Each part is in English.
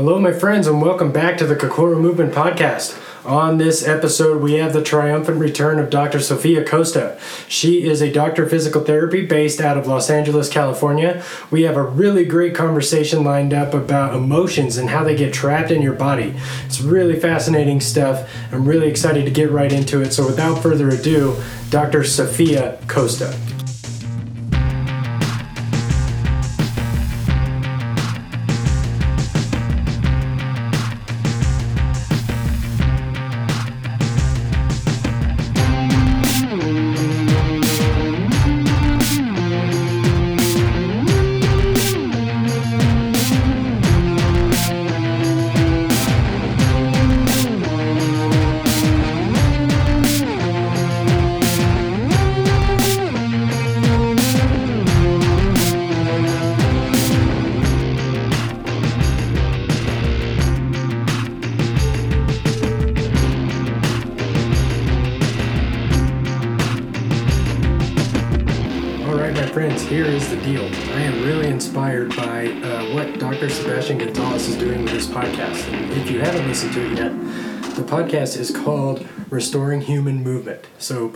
Hello, my friends, and welcome back to the Kokoro Movement Podcast. On this episode, we have the triumphant return of Dr. Sofia Costa. She is a doctor of physical therapy based out of Los Angeles, California. We have a really great conversation lined up about emotions and how they get trapped in your body. It's really fascinating stuff. I'm really excited to get right into it. So, without further ado, Dr. Sofia Costa.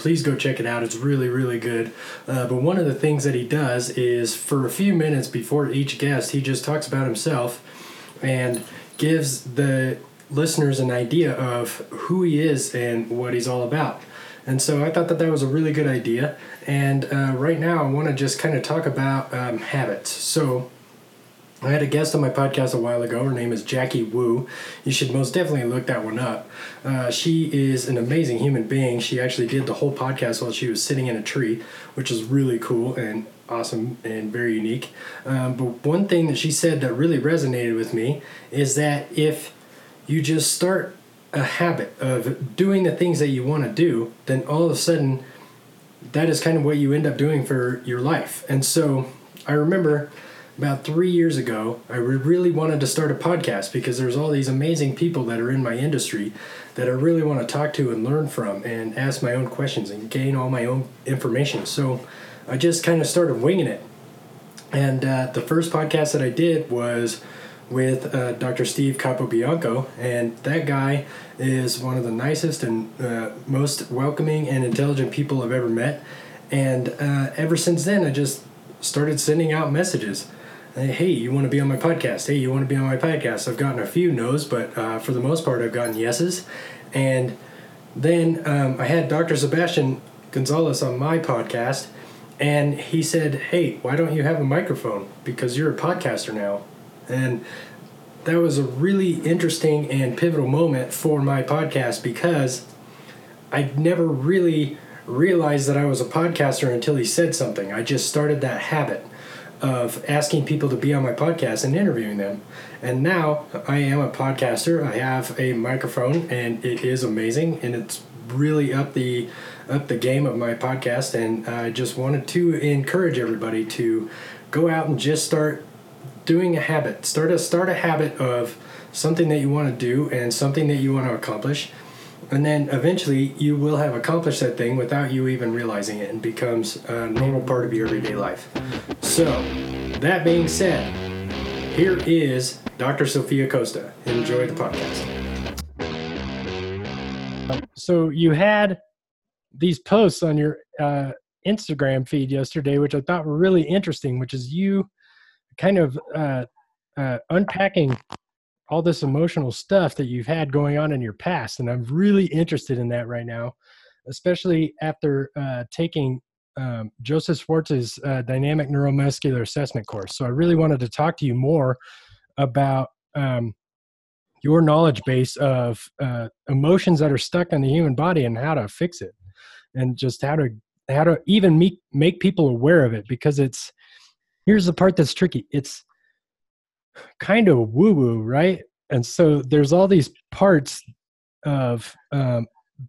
Please go check it out. It's really, really good. Uh, but one of the things that he does is for a few minutes before each guest, he just talks about himself and gives the listeners an idea of who he is and what he's all about. And so I thought that that was a really good idea. And uh, right now, I want to just kind of talk about um, habits. So I had a guest on my podcast a while ago. Her name is Jackie Wu. You should most definitely look that one up. Uh, she is an amazing human being. She actually did the whole podcast while she was sitting in a tree, which is really cool and awesome and very unique. Um, but one thing that she said that really resonated with me is that if you just start a habit of doing the things that you want to do, then all of a sudden that is kind of what you end up doing for your life. And so I remember about three years ago, I really wanted to start a podcast because there's all these amazing people that are in my industry that I really want to talk to and learn from and ask my own questions and gain all my own information. So I just kind of started winging it. And uh, the first podcast that I did was with uh, Dr. Steve Capobianco, and that guy is one of the nicest and uh, most welcoming and intelligent people I've ever met. And uh, ever since then, I just started sending out messages. Hey, you want to be on my podcast? Hey, you want to be on my podcast? I've gotten a few no's, but uh, for the most part, I've gotten yeses. And then um, I had Dr. Sebastian Gonzalez on my podcast, and he said, Hey, why don't you have a microphone? Because you're a podcaster now. And that was a really interesting and pivotal moment for my podcast because I never really realized that I was a podcaster until he said something. I just started that habit of asking people to be on my podcast and interviewing them. And now I am a podcaster. I have a microphone and it is amazing and it's really up the up the game of my podcast and I just wanted to encourage everybody to go out and just start doing a habit. Start a start a habit of something that you want to do and something that you want to accomplish. And then eventually you will have accomplished that thing without you even realizing it and becomes a normal part of your everyday life. So, that being said, here is Dr. Sofia Costa. Enjoy the podcast. So, you had these posts on your uh, Instagram feed yesterday, which I thought were really interesting, which is you kind of uh, uh, unpacking all this emotional stuff that you've had going on in your past. And I'm really interested in that right now, especially after uh, taking um, Joseph Schwartz's uh, dynamic neuromuscular assessment course. So I really wanted to talk to you more about um, your knowledge base of uh, emotions that are stuck in the human body and how to fix it and just how to how to even make make people aware of it because it's here's the part that's tricky it's kind of woo woo right? And so there's all these parts of um,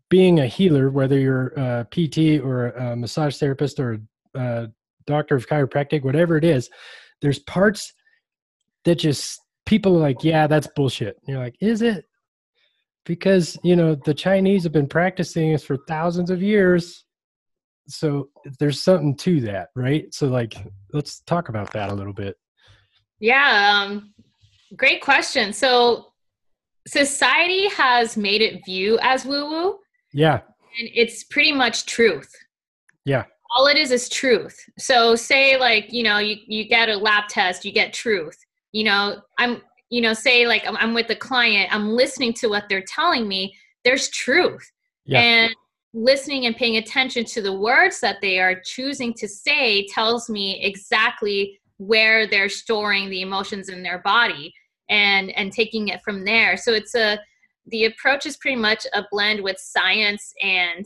being a healer whether you're a pt or a massage therapist or a doctor of chiropractic whatever it is there's parts that just people are like yeah that's bullshit. And you're like is it? Because you know the chinese have been practicing this for thousands of years. So there's something to that right? So like let's talk about that a little bit yeah um great question. So society has made it view as woo woo. Yeah. And it's pretty much truth. Yeah. All it is is truth. So say like, you know, you, you get a lab test, you get truth. You know, I'm, you know, say like I'm, I'm with the client, I'm listening to what they're telling me. There's truth. Yeah. And listening and paying attention to the words that they are choosing to say tells me exactly where they're storing the emotions in their body and and taking it from there. So it's a the approach is pretty much a blend with science and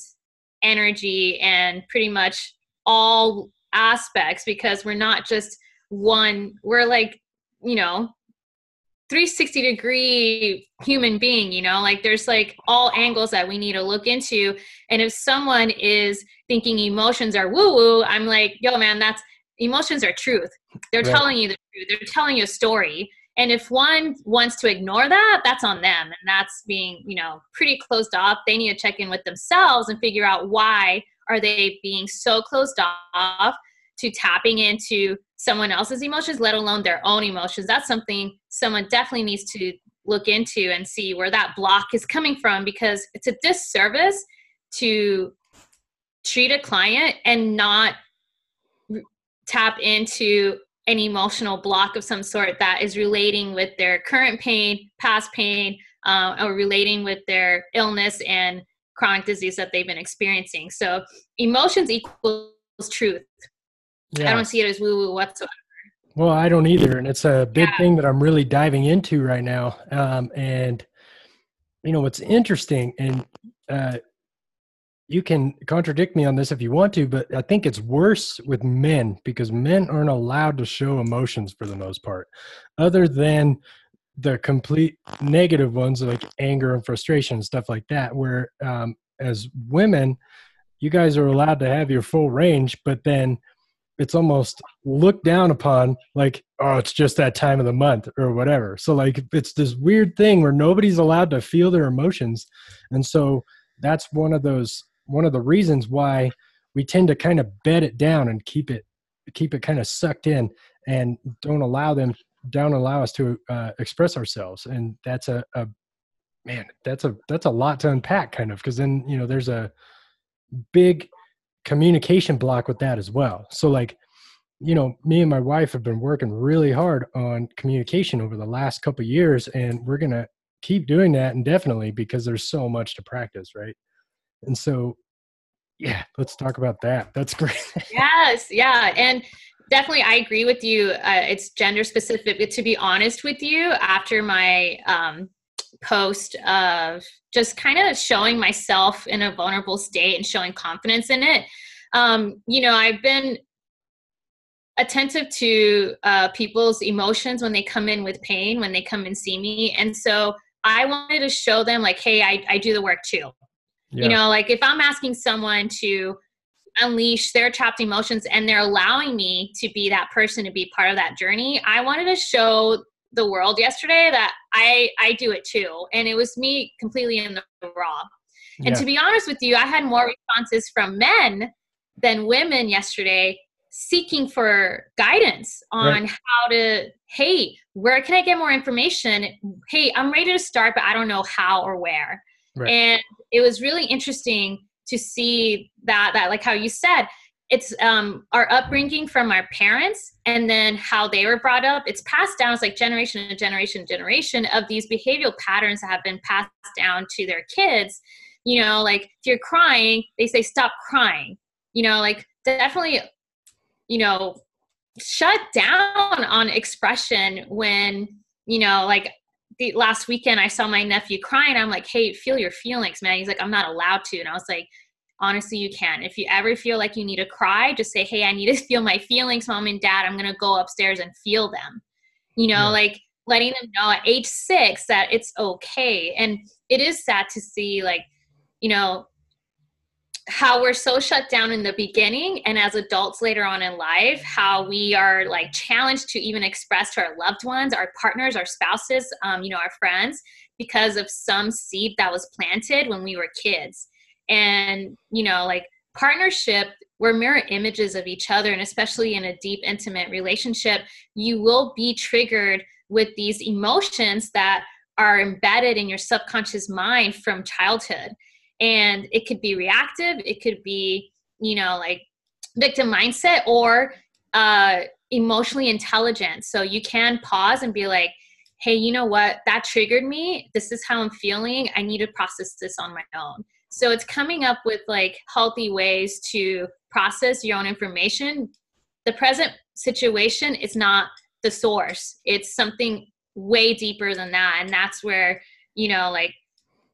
energy and pretty much all aspects because we're not just one we're like you know 360 degree human being you know like there's like all angles that we need to look into. And if someone is thinking emotions are woo woo i'm like yo man that's emotions are truth. They're right. telling you the truth. They're telling you a story. And if one wants to ignore that that's on them. And that's being you know pretty closed off. They need to check in with themselves and figure out why are they being so closed off to tapping into someone else's emotions let alone their own emotions. That's something someone definitely needs to look into and see where that block is coming from because it's a disservice to treat a client and not tap into an emotional block of some sort that is relating with their current pain, past pain, uh, or relating with their illness and chronic disease that they've been experiencing. So emotions equals truth. Yeah. I don't see it as woo woo whatsoever. Well, I don't either, and it's a big yeah. thing that I'm really diving into right now. Um, and you know what's interesting, and uh, you can contradict me on this if you want to, but I think it's worse with men because men aren't allowed to show emotions for the most part, other than the complete negative ones like anger and frustration and stuff like that. Where um, as women, you guys are allowed to have your full range, but then it's almost looked down upon like oh it's just that time of the month or whatever so like it's this weird thing where nobody's allowed to feel their emotions and so that's one of those one of the reasons why we tend to kind of bed it down and keep it keep it kind of sucked in and don't allow them don't allow us to uh, express ourselves. And that's a, a man that's a that's a lot to unpack kind of because then you know there's a big communication block with that as well. So like you know me and my wife have been working really hard on communication over the last couple years and we're to keep doing that indefinitely because there's so much to practice right and so, yeah, let's talk about that. That's great. yes, yeah, and definitely, I agree with you. Uh, it's gender specific. To be honest with you, after my um, post of just kind of showing myself in a vulnerable state and showing confidence in it, um, you know, I've been attentive to uh, people's emotions when they come in with pain, when they come and see me, and so I wanted to show them like, hey, I, I do the work too. Yeah. You know, like if I'm asking someone to unleash their trapped emotions and they're allowing me to be that person to be part of that journey, I wanted to show the world yesterday that I I do it too. And it was me completely in the raw. And yeah. to be honest with you, I had more responses from men than women yesterday seeking for guidance on right. how to hey where can i get more information hey i'm ready to start but i don't know how or where Right. And it was really interesting to see that that like how you said it's um our upbringing from our parents and then how they were brought up. It's passed down it's like generation to generation generation of these behavioral patterns that have been passed down to their kids. You know like if you're crying they say stop crying. You know like definitely you know shut down on expression when you know like the last weekend I saw my nephew crying. I'm like, hey, feel your feelings, man. He's like, I'm not allowed to. And I was like, honestly, you can. If you ever feel like you need to cry, just say, hey, I need to feel my feelings, mom and dad. I'm going to go upstairs and feel them. You know, yeah. like letting them know at age six that it's okay. And it is sad to see, like, you know, how we're so shut down in the beginning and as adults later on in life how we are like challenged to even express to our loved ones our partners our spouses um, you know our friends because of some seed that was planted when we were kids. And you know like partnership we're mirror images of each other and especially in a deep intimate relationship you will be triggered with these emotions that are embedded in your subconscious mind from childhood and it could be reactive it could be you know like victim mindset or uh, emotionally intelligent. So you can pause and be like hey you know what? That triggered me. This is how i'm feeling. I need to process this on my own. So it's coming up with like healthy ways to process your own information. The present situation is not the source. It's something way deeper than that and that's where you know like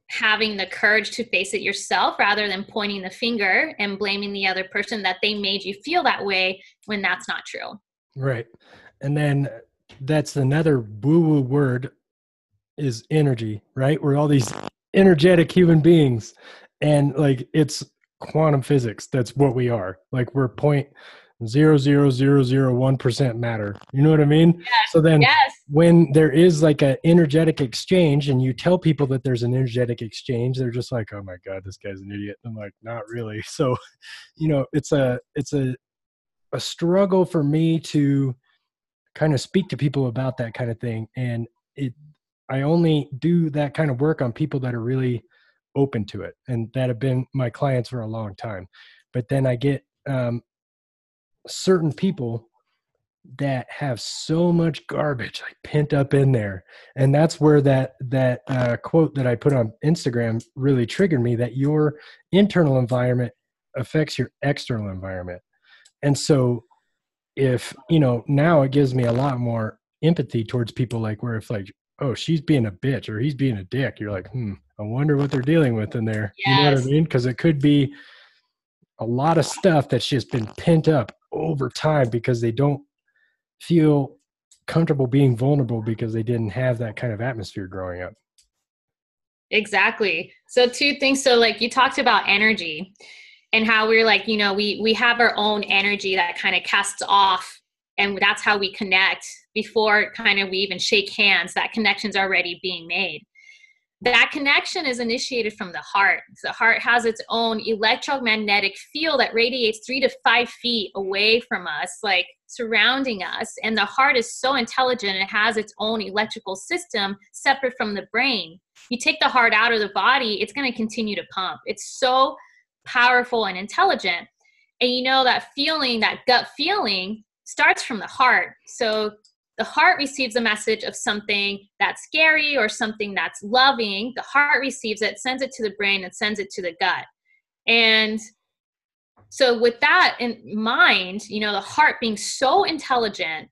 having the courage to face it yourself rather than pointing the finger and blaming the other person that they made you feel that way when that's not true. Right. And then that's another woo woo word is energy right? We're all these energetic human beings. And like it's quantum physics. That's what we are. Like we're point zero zero zero zero one percent matter. You know what I mean? Yes. So then yes. when there is like an energetic exchange and you tell people that there's an energetic exchange, they're just like, Oh my God, this guy's an idiot. I'm like, not really. So, you know, it's a it's a a struggle for me to kind of speak to people about that kind of thing. And it I only do that kind of work on people that are really open to it and that have been my clients for a long time. But then I get um, certain people that have so much garbage like pent up in there. And that's where that that uh, quote that i put on instagram really triggered me that your internal environment affects your external environment. And so if you know now it gives me a lot more empathy towards people like where if like oh she's being a bitch or he's being a dick you're like hmm i wonder what they're dealing with in there. Yes. you know what i mean? Because it could be a lot of stuff that's just been pent up over time because they don't feel comfortable being vulnerable because they didn't have that kind of atmosphere growing up. Exactly. So two things so like you talked about energy and how we're like, you know, we we have our own energy that kind of casts off and that's how we connect before kind of we even shake hands that connection's already being made that connection is initiated from the heart. The heart has its own electromagnetic field that radiates three to five feet away from us, like surrounding us. And the heart is so intelligent, it has its own electrical system separate from the brain. You take the heart out of the body, it's going to continue to pump. It's so powerful and intelligent. And you know that feeling, that gut feeling, starts from the heart. So the heart receives a message of something that's scary or something that's loving the heart receives it sends it to the brain and sends it to the gut. And so with that in mind you know the heart being so intelligent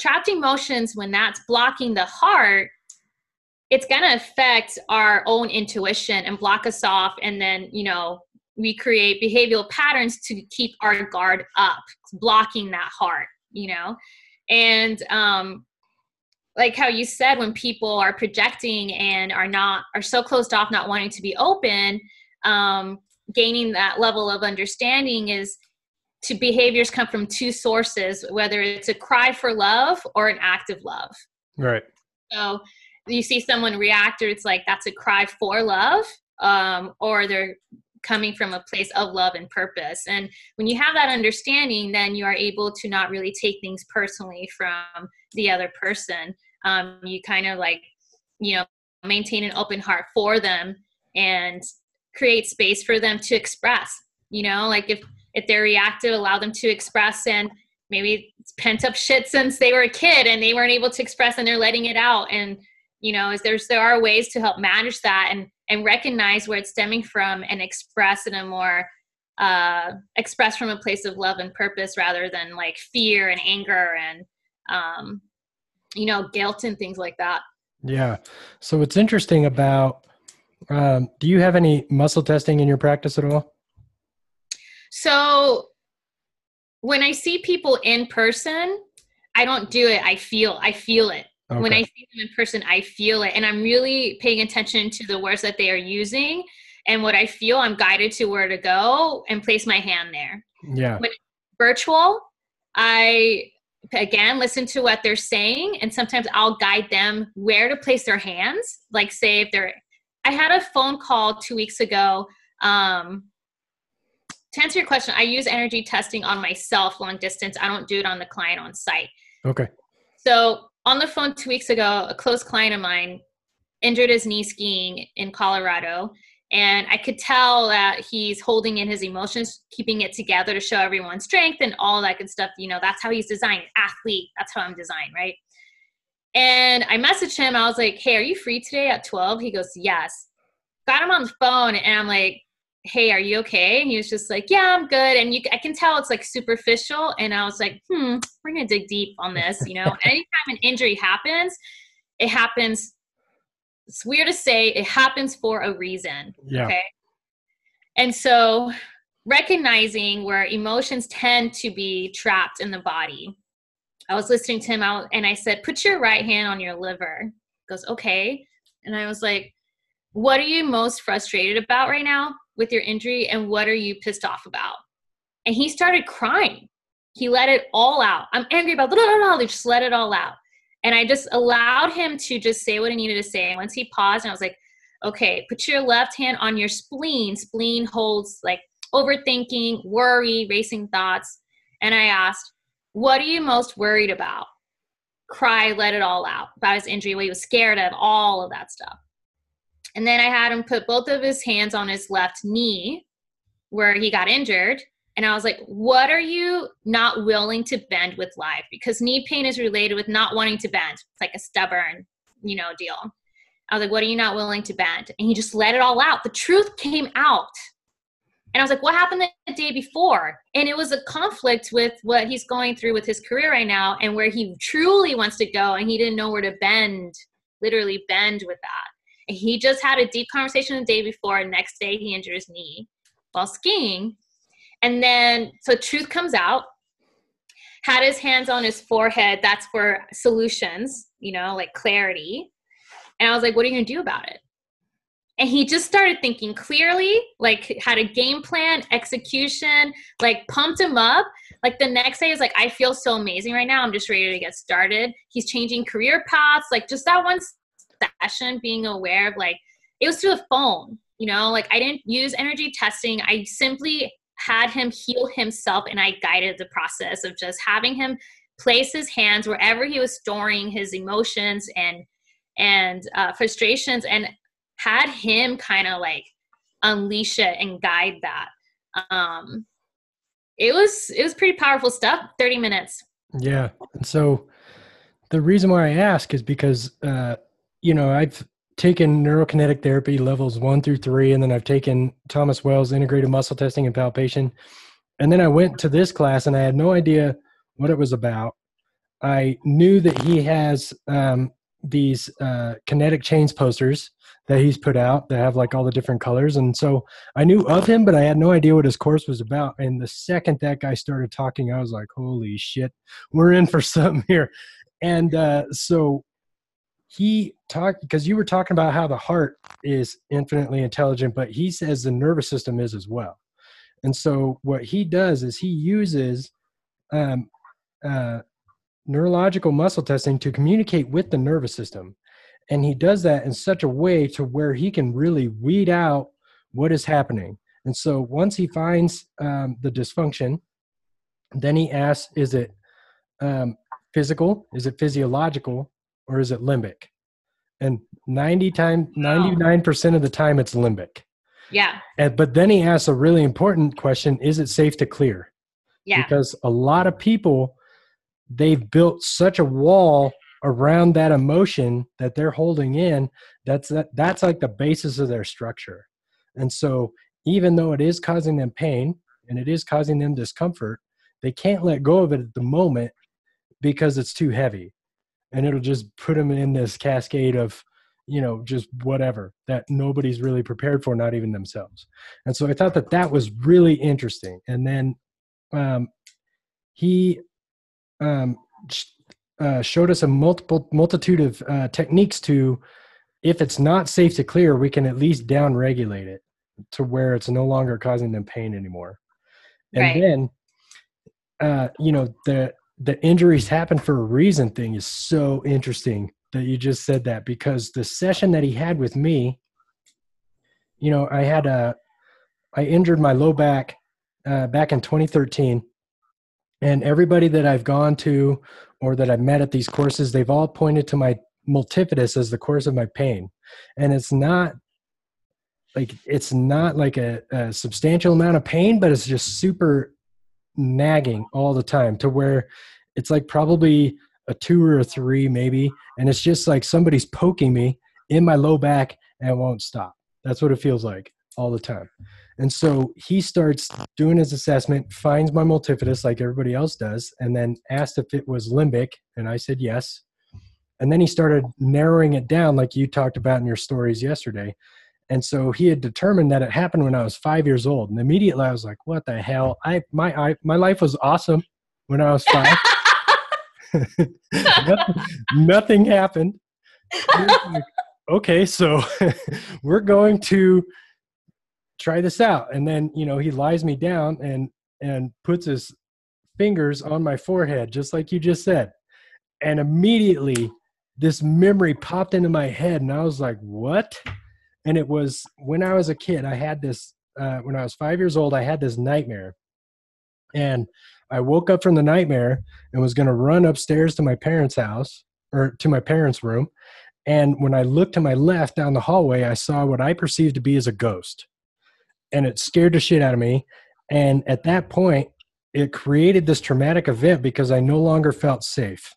trapped emotions when that's blocking the heart it's going to affect our own intuition and block us off and then you know we create behavioral patterns to keep our guard up blocking that heart you know and um like how you said when people are projecting and are not are so closed off not wanting to be open um gaining that level of understanding is to behaviors come from two sources whether it's a cry for love or an act of love. Right. So you see someone react or it's like that's a cry for love um, or they're coming from a place of love and purpose. And when you have that understanding, then you are able to not really take things personally from the other person. Um, you kind of like, you know, maintain an open heart for them and create space for them to express. You know, like if if they're reactive, allow them to express and maybe it's pent up shit since they were a kid and they weren't able to express and they're letting it out and you know is there's there are ways to help manage that and and recognize where it's stemming from and express it in a more uh, express from a place of love and purpose rather than like fear and anger and um, you know guilt and things like that. Yeah. So what's interesting about um, do you have any muscle testing in your practice at all? So when i see people in person i don't do it. I feel i feel it Okay. When I see them in person, I feel it. And I'm really paying attention to the words that they are using. And what I feel, I'm guided to where to go and place my hand there. Yeah. When virtual, I again listen to what they're saying and sometimes I'll guide them where to place their hands. Like say if they're I had a phone call two weeks ago. Um, to answer your question, I use energy testing on myself long distance. I don't do it on the client on site. Okay. So on the phone two weeks ago, a close client of mine injured his knee skiing in Colorado. And I could tell that he's holding in his emotions, keeping it together to show everyone strength and all that good stuff. You know, that's how he's designed, athlete. That's how I'm designed, right? And I messaged him. I was like, hey, are you free today at 12? He goes, yes. Got him on the phone and I'm like, hey, are you okay? And he was just like, yeah, I'm good. And you, I can tell it's like superficial. And I was like, hmm, we're to dig deep on this. You know, anytime an injury happens, it happens. It's weird to say it happens for a reason. Yeah. Okay. And so recognizing where emotions tend to be trapped in the body. I was listening to him out and I said, put your right hand on your liver. He goes, okay. And I was like, what are you most frustrated about right now? With your injury and what are you pissed off about? And he started crying. He let it all out. I'm angry about blah, blah, blah. They just let it all out. And I just allowed him to just say what he needed to say. And once he paused, and I was like, okay, put your left hand on your spleen. Spleen holds like overthinking, worry, racing thoughts. And I asked, what are you most worried about? Cry, let it all out about his injury, what he was scared of, all of that stuff. And then I had him put both of his hands on his left knee where he got injured. And I was like, what are you not willing to bend with life? Because knee pain is related with not wanting to bend. It's like a stubborn, you know, deal. I was like, what are you not willing to bend? And he just let it all out. The truth came out. And I was like, what happened the day before? And it was a conflict with what he's going through with his career right now and where he truly wants to go. And he didn't know where to bend, literally bend with that. He just had a deep conversation the day before. Next day, he injured his knee while skiing. And then, so truth comes out. Had his hands on his forehead. That's for solutions, you know, like clarity. And I was like, what are you going to do about it? And he just started thinking clearly, like had a game plan, execution, like pumped him up. Like the next day is like, I feel so amazing right now. I'm just ready to get started. He's changing career paths. Like just that one session being aware of like it was through the phone you know? Like i didn't use energy testing. I simply had him heal himself and i guided the process of just having him place his hands wherever he was storing his emotions and and uh, frustrations and had him kind of like unleash it and guide that. Um it was it was pretty powerful stuff 30 minutes. Yeah and so the reason why i ask is because uh you know, I've taken neurokinetic therapy levels one through three, and then I've taken Thomas Wells integrated muscle testing and palpation. And then I went to this class and I had no idea what it was about. I knew that he has um, these uh, kinetic chains posters that he's put out that have like all the different colors. And so I knew of him, but I had no idea what his course was about. And the second that guy started talking, I was like, holy shit, we're in for something here. And uh, so he talked because you were talking about how the heart is infinitely intelligent, but he says the nervous system is as well. And so what he does is he uses um, uh, neurological muscle testing to communicate with the nervous system. And he does that in such a way to where he can really weed out what is happening. And so once he finds um, the dysfunction, then he asks, is it um, physical? Is it physiological? Or is it limbic? And 90 time 99% of the time it's limbic. Yeah. And, but then he asks a really important question, is it safe to clear? Yeah. Because a lot of people they've built such a wall around that emotion that they're holding in that's that that's like the basis of their structure. And so even though it is causing them pain and it is causing them discomfort, they can't let go of it at the moment because it's too heavy and it'll just put them in this cascade of you know just whatever that nobody's really prepared for not even themselves. And so i thought that that was really interesting. And then um, he um, uh, showed us a multiple multitude of uh, techniques to if it's not safe to clear we can at least down regulate it to where it's no longer causing them pain anymore. And right. then uh, you know the the injuries happen for a reason thing is so interesting that you just said that because the session that he had with me, you know, I had a, I injured my low back uh, back in 2013, and everybody that I've gone to or that I've met at these courses, they've all pointed to my multifidus as the cause of my pain. And it's not like it's not like a, a substantial amount of pain, but it's just super nagging all the time to where it's like probably a two or a three maybe and it's just like somebody's poking me in my low back and it won't stop. That's what it feels like all the time. And so he starts doing his assessment finds my multifidus like everybody else does and then asked if it was limbic and i said yes. And then he started narrowing it down like you talked about in your stories yesterday and so he had determined that it happened when I was five years old. And immediately I was like, what the hell? I my I, my life was awesome when I was five. nothing, nothing, happened. Like, okay, so we're going to try this out. And then, you know, he lies me down and and puts his fingers on my forehead, just like you just said. And immediately this memory popped into my head, and I was like, what? And it was when I was a kid, I had this, uh, when I was five years old, I had this nightmare. And I woke up from the nightmare and was going to run upstairs to my parents' house or to my parents' room. And when I looked to my left down the hallway, I saw what I perceived to be as a ghost. And it scared the shit out of me. And at that point, it created this traumatic event because I no longer felt safe.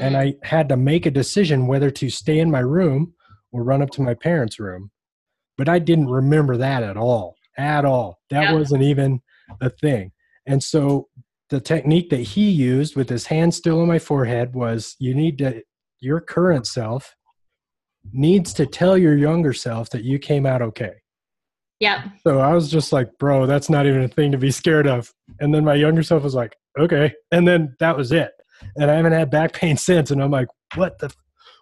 And I had to make a decision whether to stay in my room or run up to my parents' room. But I didn't remember that at all. At all. That yeah. wasn't even a thing. And so the technique that he used with his hand still on my forehead was you need to, your current self needs to tell your younger self that you came out okay. Yeah. So I was just like, bro, that's not even a thing to be scared of. And then my younger self was like, okay. And then that was it. And I haven't had back pain since. And I'm like, what the,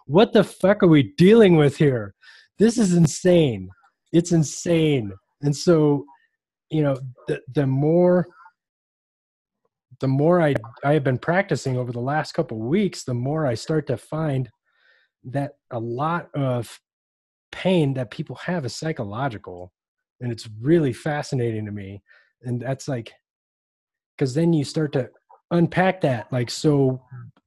what the fuck are we dealing with here? This is insane. It's insane. And so, you know, the, the more the more I I have been practicing over the last couple weeks, the more I start to find that a lot of pain that people have is psychological, and it's really fascinating to me. And that's like, because then you start to unpack that. Like, so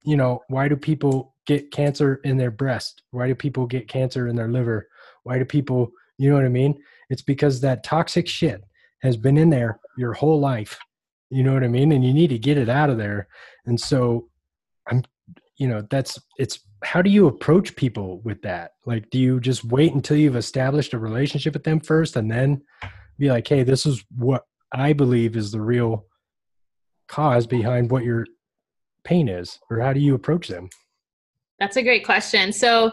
you know, why do people get cancer in their breast? Why do people get cancer in their liver? Why do people, you know what I mean? It's because that toxic shit has been in there your whole life you know what i mean and you need to get it out of there and so i'm you know that's it's how do you approach people with that like do you just wait until you've established a relationship with them first and then be like hey this is what i believe is the real cause behind what your pain is or how do you approach them that's a great question so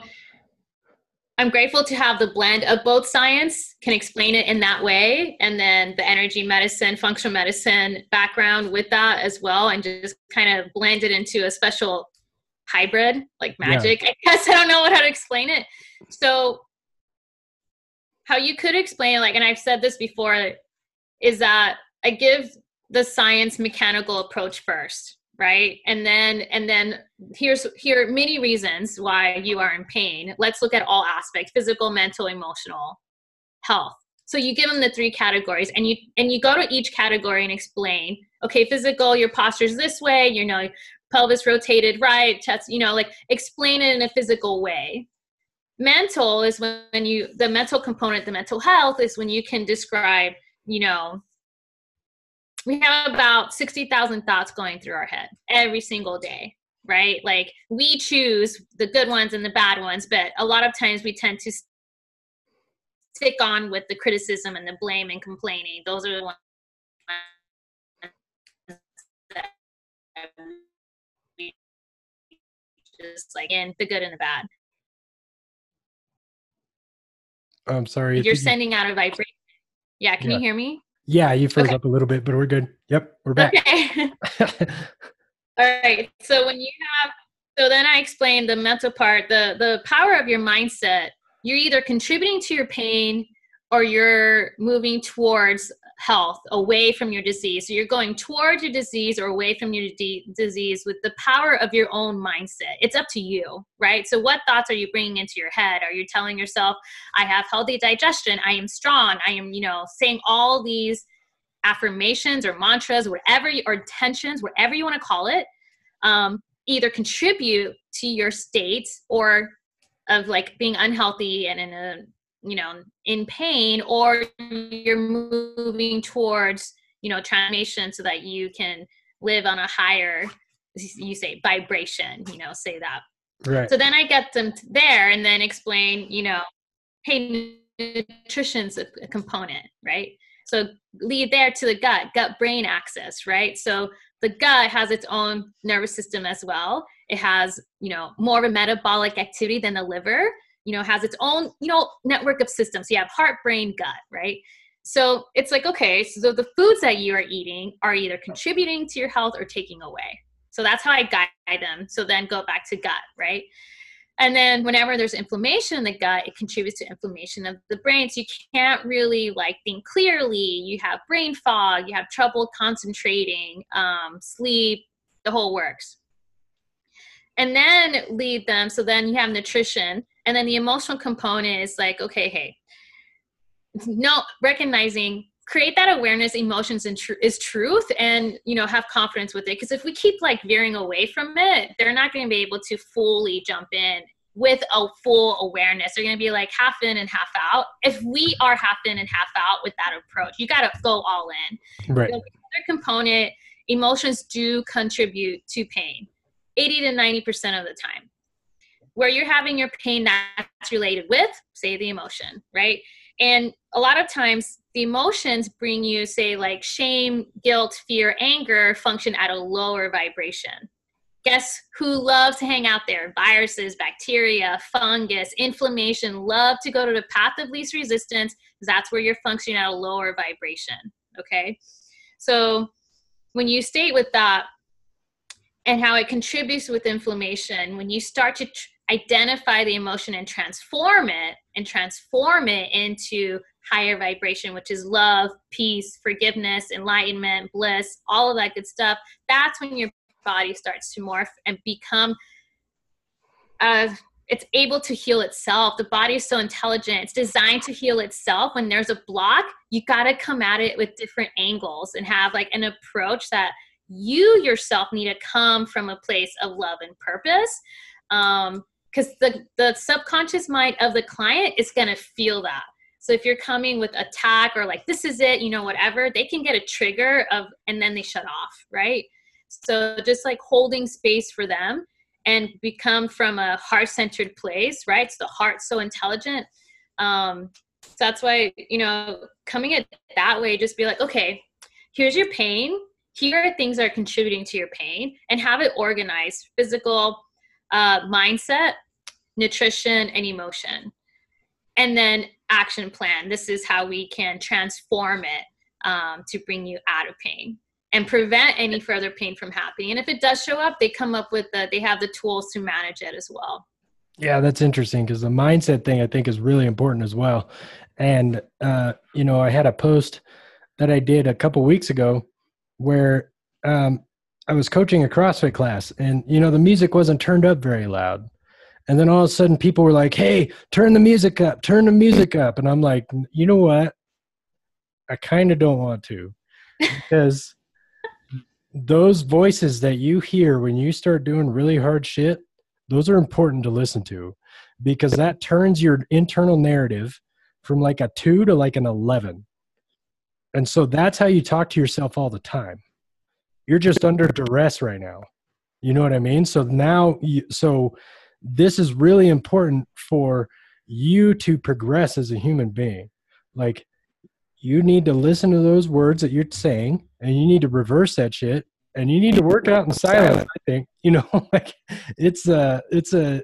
I'm grateful to have the blend of both science, can explain it in that way, and then the energy medicine, functional medicine background with that as well, and just kind of blend it into a special hybrid, like magic. Yeah. I guess I don't know how to explain it. So, how you could explain it, like, and I've said this before, is that I give the science mechanical approach first right? And then and then here's here are many reasons why you are in pain. Let's look at all aspects physical mental emotional health. So you give them the three categories and you and you go to each category and explain okay physical your posture's this way you know pelvis rotated right chest you know like explain it in a physical way. Mental is when you the mental component the mental health is when you can describe you know we have about 60,000 thoughts going through our head every single day, right? Like we choose the good ones and the bad ones, but a lot of times we tend to stick on with the criticism and the blame and complaining. Those are the ones that we just like in the good and the bad. I'm sorry. You're sending out a vibration. Yeah, can yeah. you hear me? Yeah, you froze okay. up a little bit, but we're good. Yep, we're back. Okay. All right. So when you have so then I explained the mental part, the the power of your mindset. You're either contributing to your pain or you're moving towards health away from your disease. So you're going toward your disease or away from your de- disease with the power of your own mindset. It's up to you, right? So what thoughts are you bringing into your head? Are you telling yourself, I have healthy digestion, I am strong, I am, you know, saying all these affirmations or mantras, whatever, you, or intentions, whatever you want to call it. Um, either contribute to your state or of like being unhealthy and in a you know in pain or you're moving towards you know transformation so that you can live on a higher you say vibration you know say that. Right. So then i get them there and then explain you know hey nutrition's a, a component right? So lead there to the gut gut brain axis right? So the gut has its own nervous system as well. It has you know more of a metabolic activity than the liver you know has its own you know network of systems you have heart brain gut right so it's like okay so the foods that you are eating are either contributing to your health or taking away so that's how i guide them so then go back to gut right and then whenever there's inflammation in the gut, it contributes to inflammation of the brain. So you can't really like think clearly. You have brain fog, you have trouble concentrating, um, sleep, the whole works. And then lead them. So then you have nutrition. And then the emotional component is like, okay, hey, no, recognizing create that awareness emotions and tr- is truth and you know have confidence with it. Because if we keep like veering away from it they're not going to be able to fully jump in with a full awareness. They're going to be like half in and half out. If we are half in and half out with that approach you got to go all in. Right. The other component emotions do contribute to pain 80 to 90% of the time where you're having your pain that's related with say the emotion right and a lot of times the emotions bring you, say, like shame, guilt, fear, anger function at a lower vibration. Guess who loves to hang out there? Viruses, bacteria, fungus, inflammation love to go to the path of least resistance that's where you're functioning at a lower vibration. Okay. So when you state with that and how it contributes with inflammation, when you start to tr- identify the emotion and transform it and transform it into higher vibration, which is love, peace, forgiveness, enlightenment, bliss, all of that good stuff, that's when your body starts to morph and become uh, it's able to heal itself. The body is so intelligent. It's designed to heal itself. When there's a block, you got to come at it with different angles and have like an approach that you yourself need to come from a place of love and purpose. Um, because the, the subconscious mind of the client is going to feel that. So if you're coming with attack or like this is it, you know, whatever, they can get a trigger of and then they shut off, right? So just like holding space for them and become from a heart-centered place, right? So the heart's so intelligent. Um, so that's why, you know, coming at that way, just be like, okay, here's your pain. Here are things that are contributing to your pain and have it organized physical, uh, mindset, nutrition, and emotion. And then action plan. This is how we can transform it um, to bring you out of pain and prevent any further pain from happening. And if it does show up, they come up with the, they have the tools to manage it as well. Yeah, that's interesting because the mindset thing I think is really important as well. And uh, you know, I had a post that I did a couple weeks ago where um, I was coaching a CrossFit class, and you know, the music wasn't turned up very loud. And then all of a sudden, people were like, "Hey, turn the music up! Turn the music up!" And I'm like, "You know what? I kind of don't want to, because those voices that you hear when you start doing really hard shit, those are important to listen to, because that turns your internal narrative from like a two to like an eleven. And so that's how you talk to yourself all the time. You're just under duress right now. You know what I mean? So now, you, so this is really important for you to progress as a human being. Like, you need to listen to those words that you're saying and you need to reverse that shit and you need to work out in silence i think you know like it's a it's a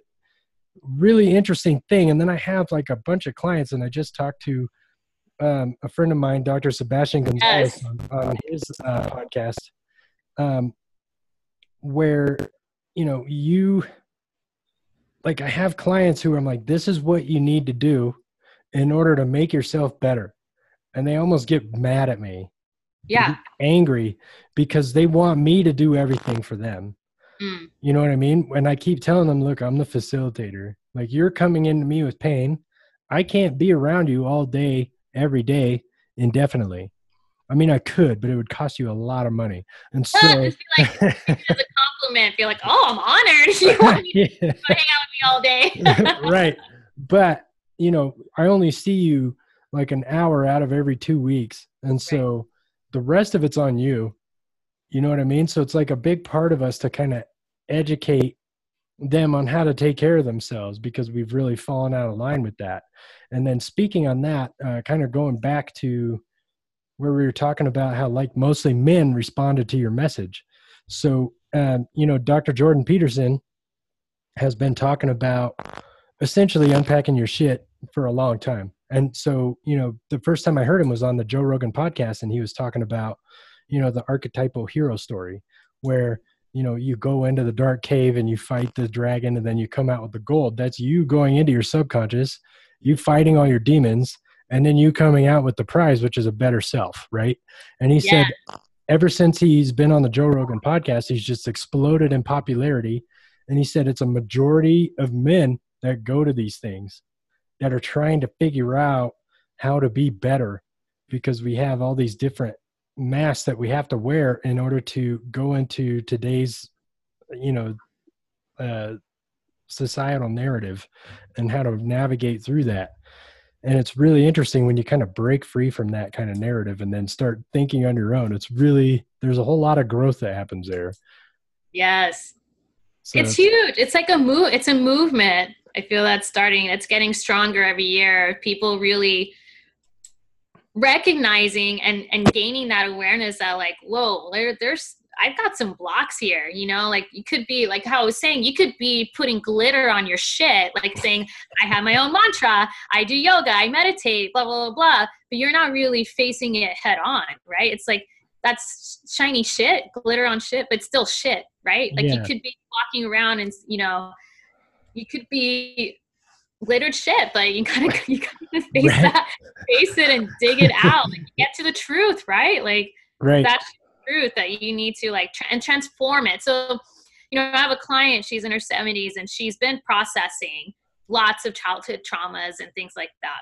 really interesting thing and then i have like a bunch of clients and i just talked to um, a friend of mine dr sebastian gonzalez Yes. on, on his uh, podcast um, where you know you like i have clients who i'm like this is what you need to do in order to make yourself better. And they almost get mad at me. Yeah. angry because they want me to do everything for them. Mm. you know what i mean? And i keep telling them look i'm the facilitator. Like you're coming into me with pain. I can't be around you all day every day indefinitely I mean, I could, but it would cost you a lot of money. And so, yeah, just be like, as a compliment, feel like, oh, I'm honored. You want me to hang out with me all day. right. But, you know, I only see you like an hour out of every two weeks. And so right. the rest of it's on you. You know what I mean? So it's like a big part of us to kind of educate them on how to take care of themselves because we've really fallen out of line with that. And then speaking on that, uh, kind of going back to where we were talking about how like mostly men responded to your message. So, um, you know, Dr. Jordan Peterson has been talking about essentially unpacking your shit for a long time. And so, you know, the first time I heard him was on the Joe Rogan podcast, and he was talking about, you know, the archetypal hero story where you know you go into the dark cave and you fight the dragon and then you come out with the gold that's you going into your subconscious you fighting all your demons and then you coming out with the prize which is a better self right? And he yeah. said ever since he's been on the joe rogan podcast he's just exploded in popularity. And he said it's a majority of men that go to these things that are trying to figure out how to be better because we have all these different masks that we have to wear in order to go into today's you know uh, societal narrative and how to navigate through that and it's really interesting when you kind of break free from that kind of narrative and then start thinking on your own it's really there's a whole lot of growth that happens there. Yes. So it's huge. It's like a move it's a movement i feel that's starting. It's getting stronger every year. People really recognizing and and gaining that awareness that like whoa there, there's I've got some blocks here, you know, like you could be like how I was saying, you could be putting glitter on your shit, like saying, I have my own mantra, I do yoga, I meditate, blah, blah, blah, blah. But you're not really facing it head on, right? It's like that's shiny shit, glitter on shit, but still shit, right? Like yeah. you could be walking around and, you know, you could be glittered shit, but you gotta you gotta face right. that, face it, and dig it out. Like, get to the truth, right? Like right. that's truth that you need to like tra- and transform it. So, you know, I have a client. She's in her seventies and she's been processing lots of childhood traumas and things like that.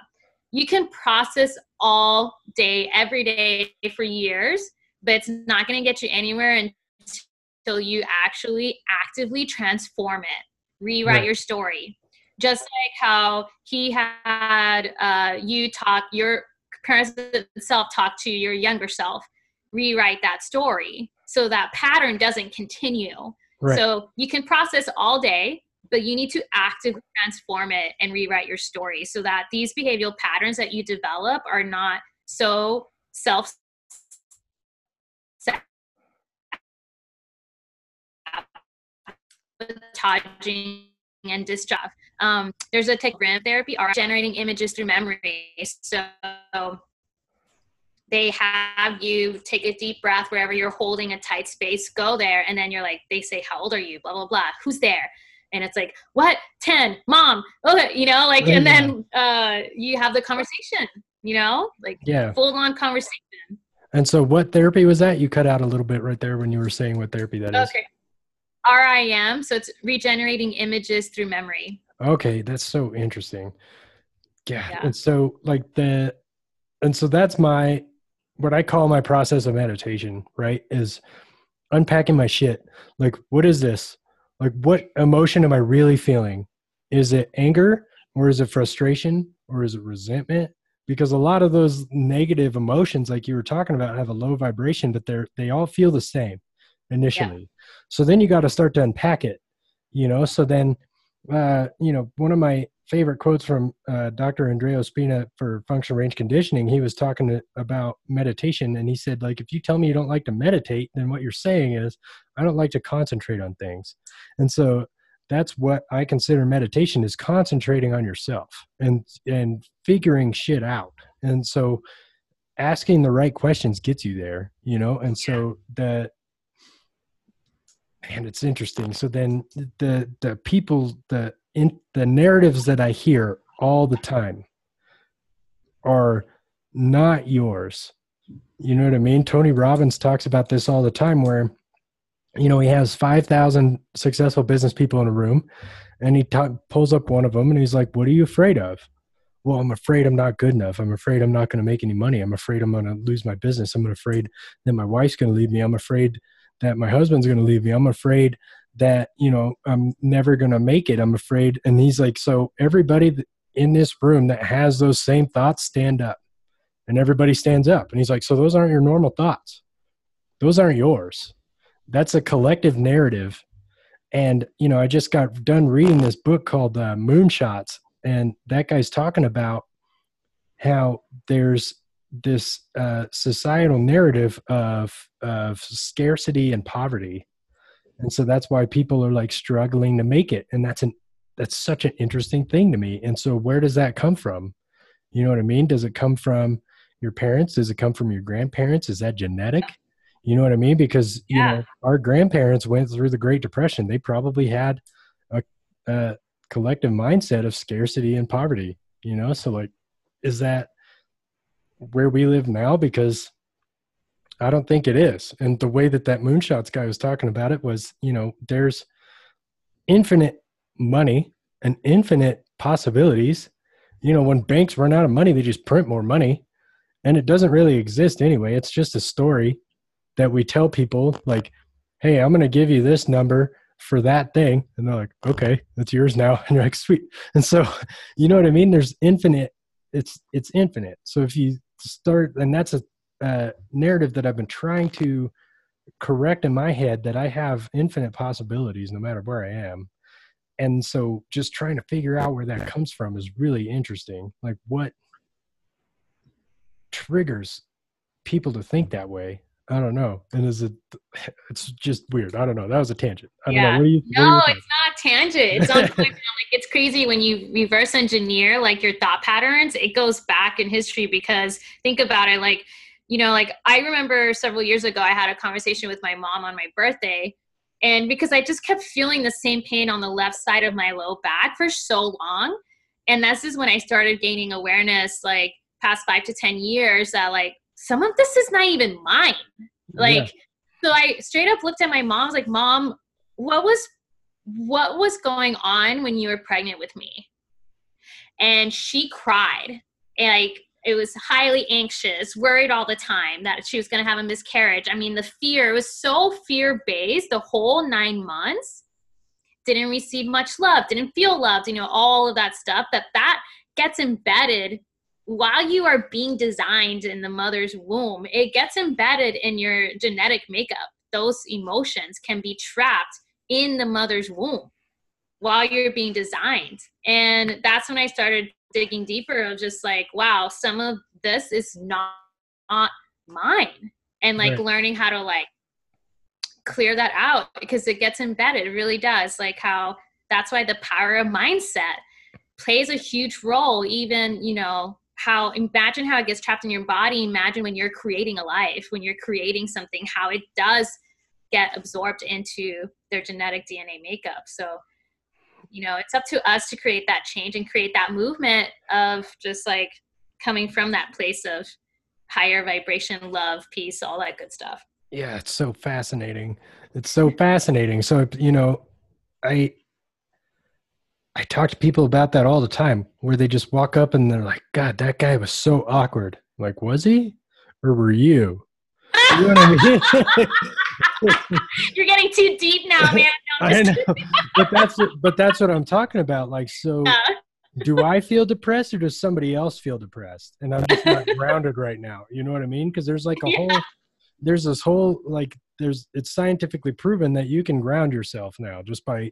You can process all day, every day for years, but it's not going to get you anywhere until you actually actively transform it, rewrite right. your story, just like how he had uh, you talk your parents self talk to your younger self rewrite that story so that pattern doesn't continue right. so you can process all day but you need to actively transform it and rewrite your story so that these behavioral patterns that you develop are not so self sabotaging and distrust. Um, there's a technique therapy are generating images through memory. So they have you take a deep breath wherever you're holding a tight space, go there, and then you're like, they say, How old are you? Blah, blah, blah. Who's there? And it's like, What? 10, mom. Oh, you know, like, and then uh, you have the conversation, you know, like yeah. full on conversation. And so, what therapy was that? You cut out a little bit right there when you were saying what therapy that is. Okay. RIM, so it's regenerating images through memory. Okay, that's so interesting. Yeah. yeah. And so like the and so that's my what I call my process of meditation, right? Is unpacking my shit. Like what is this? Like what emotion am I really feeling? Is it anger or is it frustration or is it resentment? Because a lot of those negative emotions like you were talking about have a low vibration but they're they all feel the same initially. Yeah. So then you got to start to unpack it, you know. So then, uh, you know, one of my favorite quotes from uh, Dr. Andreo Spina for functional range conditioning, he was talking to, about meditation, and he said, like, if you tell me you don't like to meditate, then what you're saying is, I don't like to concentrate on things, and so that's what I consider meditation is concentrating on yourself and and figuring shit out, and so asking the right questions gets you there, you know, and so the and it's interesting. So then the the people the in the narratives that I hear all the time are not yours. You know what I mean? Tony Robbins talks about this all the time where you know he has 5000 successful business people in a room and he pulls up one of them and he's like what are you afraid of well, I'm afraid I'm not good enough. I'm afraid I'm not going to make any money. I'm afraid I'm going to lose my business. I'm afraid that my wife's going to leave me. I'm afraid that my husband's going to leave me. I'm afraid that, you know, I'm never going to make it. I'm afraid. And he's like, so everybody in this room that has those same thoughts, stand up. And everybody stands up. And he's like, so those aren't your normal thoughts. Those aren't yours. That's a collective narrative. And, you know, I just got done reading this book called uh, Moonshots and that guy's talking about how there's this uh, societal narrative of of scarcity and poverty, and so that's why people are like struggling to make it, and that's an that's such an interesting thing to me. And so, where does that come from? You know what I mean? Does it come from your parents? Does it come from your grandparents? Is that genetic? You know what I mean? Because yeah. you know our grandparents went through the Great Depression. They probably had a, a collective mindset of scarcity and poverty you know so like is that where we live now because i don't think it is. And the way that that moonshots guy was talking about it was you know there's infinite money and infinite possibilities. You know when banks run out of money they just print more money and it doesn't really exist anyway. It's just a story that we tell people like hey i'm going to give you this number for that thing. And they're like okay that's yours now. And you're like sweet. And so you know what i mean? There's infinite it's it's infinite. So if you start and that's a, a narrative that i've been trying to correct in my head that i have infinite possibilities no matter where i am. And so just trying to figure out where that comes from is really interesting. Like what triggers people to think that way I don't know. And is it? It's just weird. I don't know. That was a tangent. I yeah. Don't know. You, no, it's not tangent. It's on point. like it's crazy when you reverse engineer like your thought patterns. It goes back in history because think about it. Like you know, like I remember several years ago, I had a conversation with my mom on my birthday, and because I just kept feeling the same pain on the left side of my low back for so long, and this is when I started gaining awareness, like past five to ten years, that like some of this is not even mine. Like, yeah. so I straight up looked at my mom, I was like, Mom, what was what was going on when you were pregnant with me? And she cried. Like it was highly anxious, worried all the time that she was going to have a miscarriage. I mean, the fear was so fear based the whole nine months. Didn't receive much love, didn't feel loved, you know, all of that stuff that that gets embedded while you are being designed in the mother's womb, it gets embedded in your genetic makeup. Those emotions can be trapped in the mother's womb while you're being designed. And that's when I started digging deeper of just like, wow, some of this is not, not mine. And like right. learning how to like clear that out because it gets embedded. It really does. Like how that's why the power of mindset plays a huge role, even, you know, how imagine how it gets trapped in your body. Imagine when you're creating a life when you're creating something how it does get absorbed into their genetic dna makeup. So you know it's up to us to create that change and create that movement of just like coming from that place of higher vibration love peace all that good stuff. Yeah it's so fascinating. It's so fascinating. So you know i I talk to people about that all the time where they just walk up and they're like, God, that guy was so awkward. I'm like, was he? Or were you? you know I mean? You're getting too deep now, man. No, I know. but that's but that's what I'm talking about. Like, so uh. do I feel depressed or does somebody else feel depressed? And I'm just not grounded right now. You know what I mean? Because there's like a yeah. whole there's this whole like there's it's scientifically proven that you can ground yourself now just by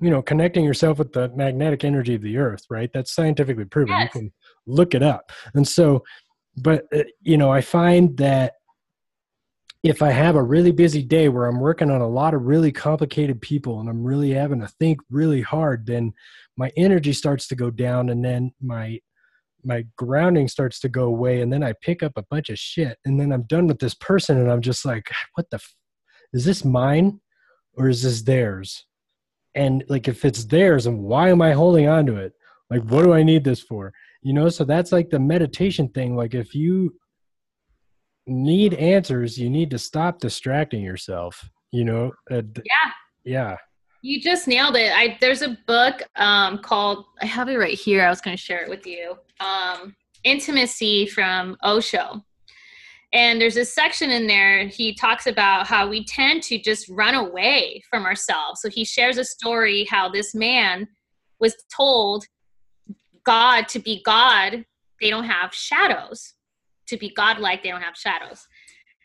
you know connecting yourself with the magnetic energy of the earth right? That's scientifically proven. Yes. you can look it up. And so but uh, you know i find that if i have a really busy day where i'm working on a lot of really complicated people and i'm really having to think really hard then my energy starts to go down and then my my grounding starts to go away and then i pick up a bunch of shit and then i'm done with this person and i'm just like what the f- is this mine or is this theirs and like if it's theirs and why am i holding on to it like what do i need this for you know so that's like the meditation thing like if you need answers you need to stop distracting yourself you know uh, yeah yeah You just nailed it. I there's a book um, called I have it right here. I was going to share it with you. Um, Intimacy from Osho. And there's a section in there, he talks about how we tend to just run away from ourselves. So he shares a story how this man was told God to be God, they don't have shadows. To be godlike, they don't have shadows.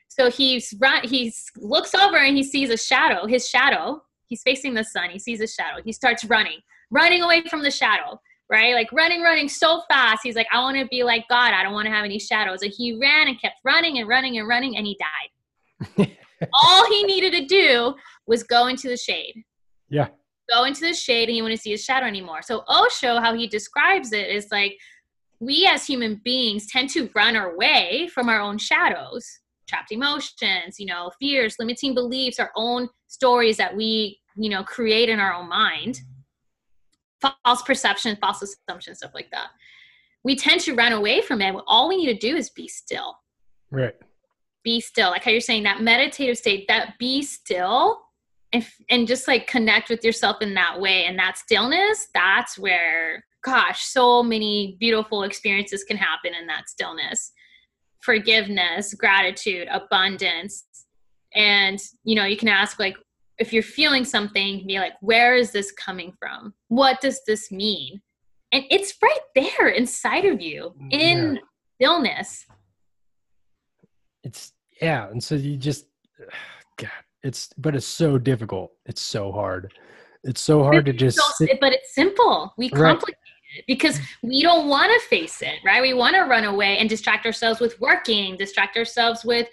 So he's run he looks over and he sees a shadow, his shadow. He's facing the sun. He sees a shadow. He starts running, running away from the shadow right? Like running, running so fast. He's like, I want to be like God. I don't want to have any shadows. And he ran and kept running and running and running, and he died. All he needed to do was go into the shade. Yeah. Go into the shade, and he wouldn't see his shadow anymore. So Osho, how he describes it is like we as human beings tend to run away from our own shadows, trapped emotions, you know, fears, limiting beliefs, our own stories that we, you know, create in our own mind false perception, false assumptions, stuff like that. We tend to run away from it. All we need to do is be still. Right. Be still. Like how you're saying that meditative state, that be still and, and just like connect with yourself in that way. And that stillness, that's where, gosh, so many beautiful experiences can happen in that stillness. Forgiveness, gratitude, abundance. And, you know, you can ask, like, if you're feeling something, be like, where is this coming from? What does this mean? And it's right there inside of you mm-hmm. in yeah. illness. It's yeah, and so you just God, it's but it's so difficult. It's so hard. It's so hard to just but it's simple. We complicate right. it because we don't want to face it, right? We want to run away and distract ourselves with working, distract ourselves with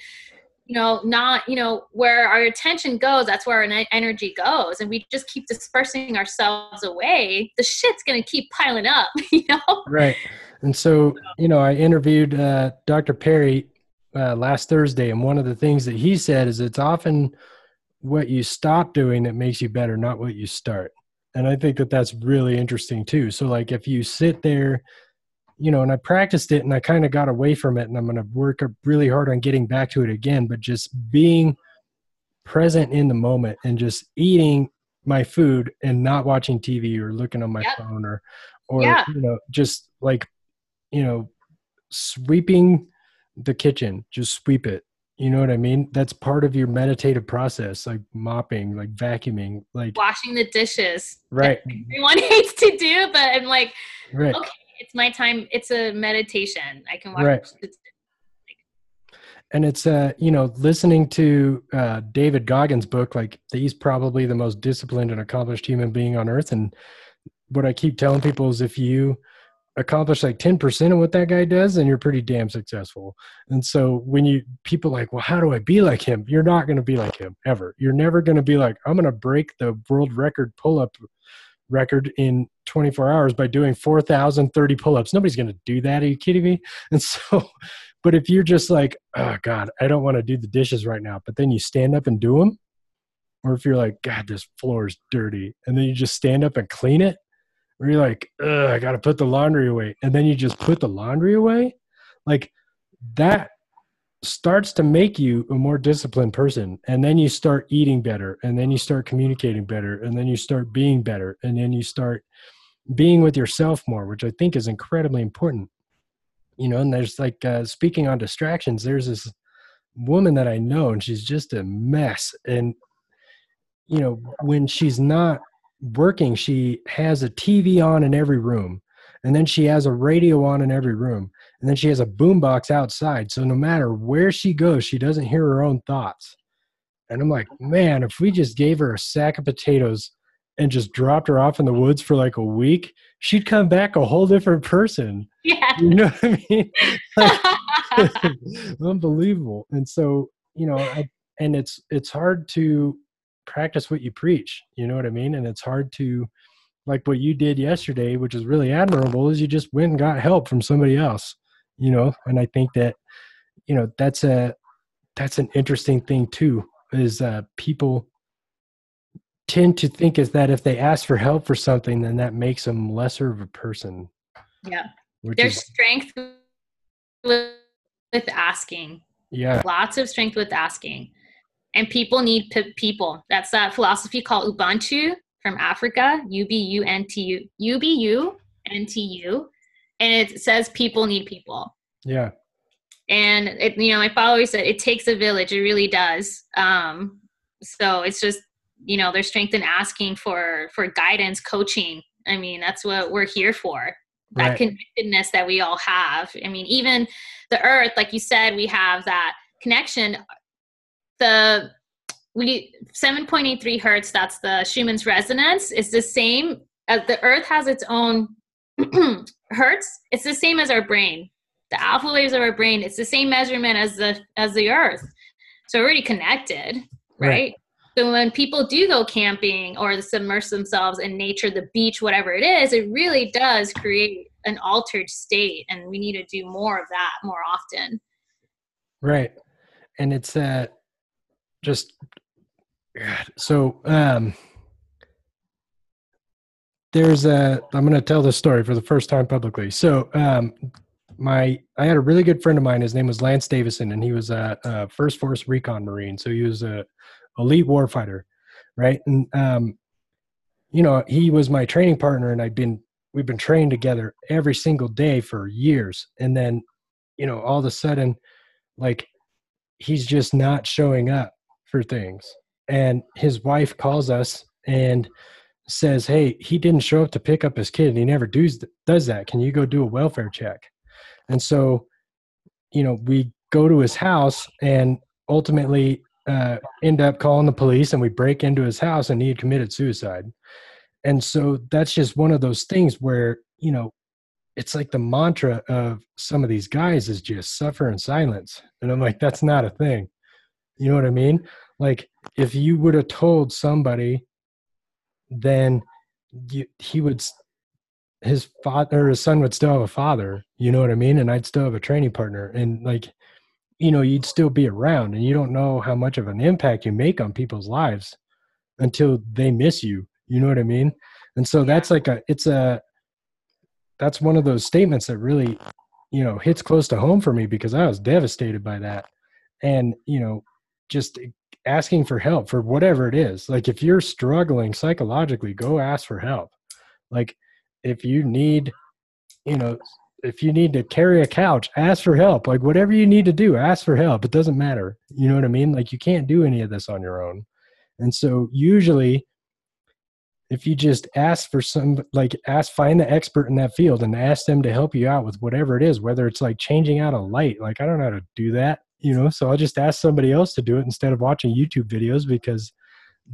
you know not you know where our attention goes that's where our energy goes and we just keep dispersing ourselves away the shit's gonna keep piling up you know? Right and so you know i interviewed uh, dr perry uh, last thursday and one of the things that he said is it's often what you stop doing that makes you better not what you start and i think that that's really interesting too so like if you sit there you know, and I practiced it and I kind of got away from it and I'm going to work really hard on getting back to it again, but just being present in the moment and just eating my food and not watching TV or looking on my yep. phone or, or, yeah. you know, just like, you know, sweeping the kitchen, just sweep it. You know what I mean? That's part of your meditative process, like mopping, like vacuuming, like washing the dishes. Right. Everyone hates to do, but I'm like, right. okay, it's my time. It's a meditation. I can watch. Right. And it's uh, you know, listening to uh, David Goggins' book, like he's probably the most disciplined and accomplished human being on earth. And what I keep telling people is, if you accomplish like 10% of what that guy does then you're pretty damn successful and so when you people like well how do i be like him you're not going to be like him ever you're never going to be like i'm going to break the world record pull-up record in 24 hours by doing 4,030 pull-ups. Nobody's going to do that. Are you kidding me? And so, but if you're just like, oh God, I don't want to do the dishes right now, but then you stand up and do them, or if you're like, God, this floor is dirty, and then you just stand up and clean it, or you're like, I got to put the laundry away, and then you just put the laundry away, like that starts to make you a more disciplined person and then you start eating better and then you start communicating better and then you start being better and then you start being with yourself more which i think is incredibly important. You know and there's like uh, speaking on distractions there's this woman that i know and she's just a mess and you know when she's not working she has a tv on in every room and then she has a radio on in every room and then she has a boombox outside. So no matter where she goes she doesn't hear her own thoughts. And i'm like man if we just gave her a sack of potatoes and just dropped her off in the woods for like a week she'd come back a whole different person. Yeah. You know what i mean? Like, unbelievable. And so you know I, and it's it's hard to practice what you preach you know what i mean? And it's hard to like what you did yesterday which is really admirable is you just went and got help from somebody else you know and i think that you know that's a that's an interesting thing too is uh people tend to think is that if they ask for help for something then that makes them lesser of a person. Yeah. There's is, strength with, with asking. Yeah. Lots of strength with asking. And people need p- people. That's that philosophy called ubuntu from Africa, U B U N T U U B U N T U, and it says people need people. Yeah. And it, you know, my father said it takes a village. It really does. Um, so it's just you know there's strength in asking for for guidance, coaching. I mean, that's what we're here for. That right. connectedness that we all have. I mean, even the earth, like you said, we have that connection. The we 7.83 hertz that's the schumann's resonance is the same as the earth has its own hertz it's the same as our brain the alpha waves of our brain it's the same measurement as the as the earth so we're already connected right? right? so when people do go camping or submerge themselves in nature the beach whatever it is it really does create an altered state and we need to do more of that more often right and it's uh just God. So um, there's a. I'm going to tell this story for the first time publicly. So um, my I had a really good friend of mine. His name was Lance Davison, and he was a, a First Force Recon Marine. So he was a elite warfighter, right? And um, you know, he was my training partner, and I'd been we've been training together every single day for years. And then, you know, all of a sudden, like he's just not showing up for things and his wife calls us and says, "Hey, he didn't show up to pick up his kid, and he never does does that. Can you go do a welfare check?" And so, you know, we go to his house and ultimately uh, end up calling the police, and we break into his house, and he had committed suicide. And so that's just one of those things where you know it's like the mantra of some of these guys is just suffer in silence and i'm like that's not a thing you know what i mean like if you would have told somebody then you, he would his father or his son would still have a father you know what i mean? And i'd still have a training partner. And like you know you'd still be around and you don't know how much of an impact you make on people's lives until they miss you you know what i mean? And so that's like a it's a that's one of those statements that really you know hits close to home for me because i was devastated by that. And you know just asking for help for whatever it is. Like if you're struggling psychologically, go ask for help. Like if you need, you know, if you need to carry a couch, ask for help. Like whatever you need to do, ask for help. It doesn't matter. You know what I mean? Like you can't do any of this on your own. And so usually if you just ask for some like ask find the expert in that field and ask them to help you out with whatever it is whether it's like changing out a light like i don't know how to do that you know so i'll just ask somebody else to do it instead of watching youtube videos because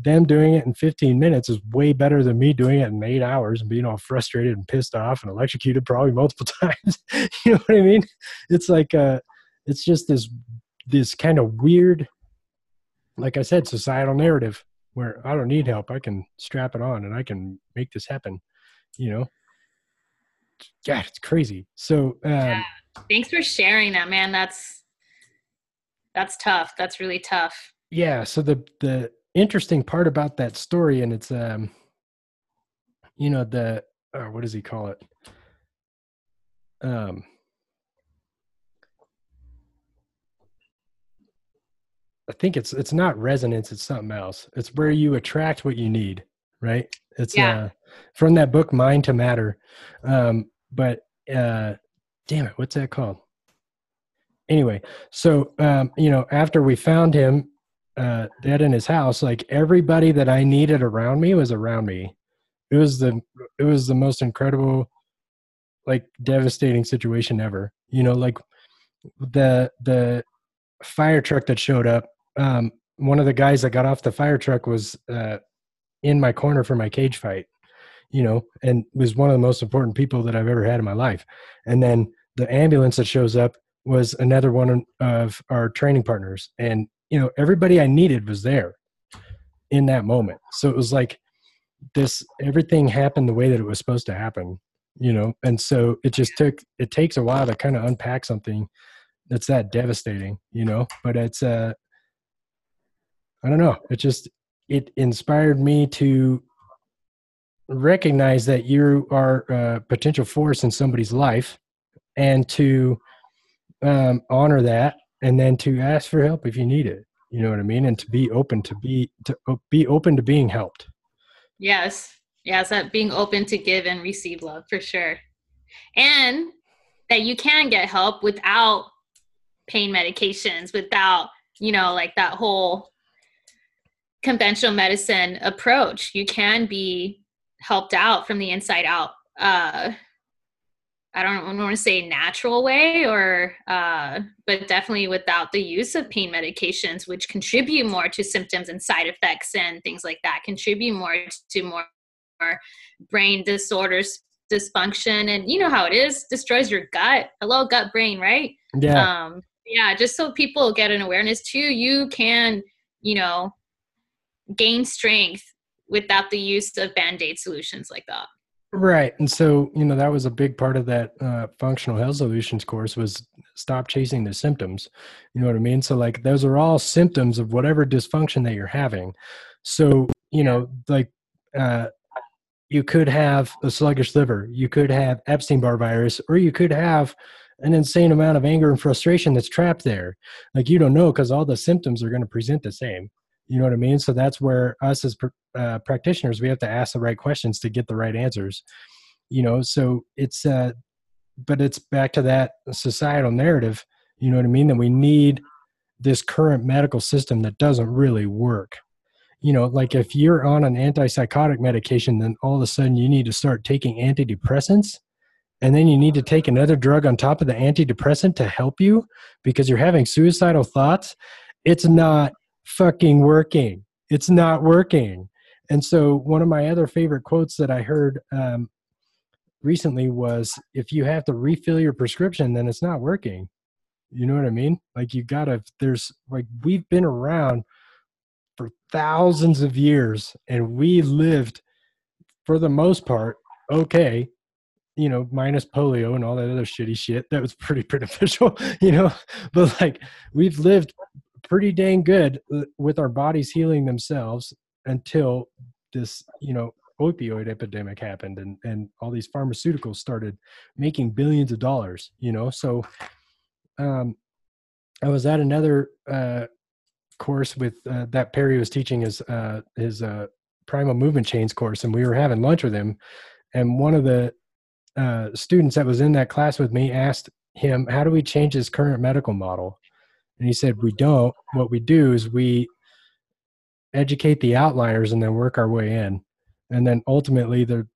them doing it in 15 minutes is way better than me doing it in eight hours and being all frustrated and pissed off and electrocuted probably multiple times. You know what i mean? It's like uh it's just this this kind of weird like i said societal narrative where i don't need help. I can strap it on and i can make this happen you know? God it's crazy. So um, yeah. thanks for sharing that man. That's that's tough. That's really tough. Yeah. So the the interesting part about that story, and it's um, you know the uh, what does he call it? Um, I think it's it's not resonance. It's something else. It's where you attract what you need. Right. It's yeah. uh, from that book, Mind to Matter. Um, but uh, damn it, what's that called? Anyway, so um, you know, after we found him uh, dead in his house, like everybody that I needed around me was around me. It was the it was the most incredible, like devastating situation ever. You know, like the the fire truck that showed up. Um, one of the guys that got off the fire truck was uh, in my corner for my cage fight. You know, and was one of the most important people that I've ever had in my life. And then the ambulance that shows up was another one of our training partners and you know everybody i needed was there in that moment. So it was like this everything happened the way that it was supposed to happen you know? And so it just took it takes a while to kind of unpack something that's that devastating you know? But it's uh i don't know. It just it inspired me to recognize that you are a potential force in somebody's life and to um, honor that and then to ask for help if you need it you know what i mean and to be open to be to be open to being helped Yes. Yes, that being open to give and receive love for sure. And that you can get help without pain medications, without, you know, like that whole conventional medicine approach. You can be helped out from the inside out. Uh, I don't, I don't want to say natural way or, uh, but definitely without the use of pain medications, which contribute more to symptoms and side effects and things like that, contribute more to more brain disorders, dysfunction, and you know how it is, destroys your gut. Hello, gut brain, right? Yeah. Um, yeah, just so people get an awareness too, you can, you know, gain strength without the use of band-aid solutions like that. Right. And so, you know, that was a big part of that uh, functional health solutions course was stop chasing the symptoms. You know what I mean? So like those are all symptoms of whatever dysfunction that you're having. So, you know, like uh, you could have a sluggish liver, you could have Epstein-Barr virus, or you could have an insane amount of anger and frustration that's trapped there. Like you don't know because all the symptoms are going to present the same. You know what I mean? So that's where us as uh, practitioners, we have to ask the right questions to get the right answers. You know, so it's, uh, but it's back to that societal narrative. You know what I mean? That we need this current medical system that doesn't really work. You know, like if you're on an antipsychotic medication, then all of a sudden you need to start taking antidepressants and then you need to take another drug on top of the antidepressant to help you because you're having suicidal thoughts. It's not fucking working. It's not working. And so, one of my other favorite quotes that I heard um, recently was if you have to refill your prescription, then it's not working. You know what I mean? Like, you gotta, there's like, we've been around for thousands of years and we lived for the most part okay you know, minus polio and all that other shitty shit. That was pretty beneficial, you know. But like, we've lived pretty dang good uh, with our bodies healing themselves until this you know opioid epidemic happened and and all these pharmaceuticals started making billions of dollars you know? So um i was at another uh course with uh, that perry was teaching his uh his uh primal movement chains course and we were having lunch with him. And one of the uh students that was in that class with me asked him how do we change his current medical model and he said, We don't. What we do is we educate the outliers and then work our way in. And then ultimately, the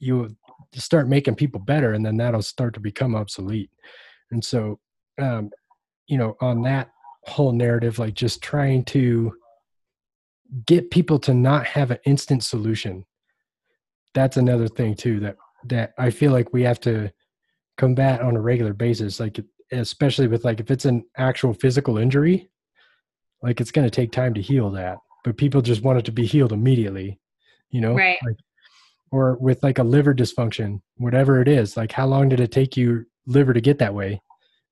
you start making people better, and then that'll start to become obsolete. And so, um, you know, on that whole narrative, like just trying to get people to not have an instant solution. That's another thing too that that I feel like we have to combat on a regular basis. Like especially with like if it's an actual physical injury, like it's going to take time to heal that. But people just want it to be healed immediately, you know? Right. Like, or with like a liver dysfunction, whatever it is, like how long did it take you liver to get that way?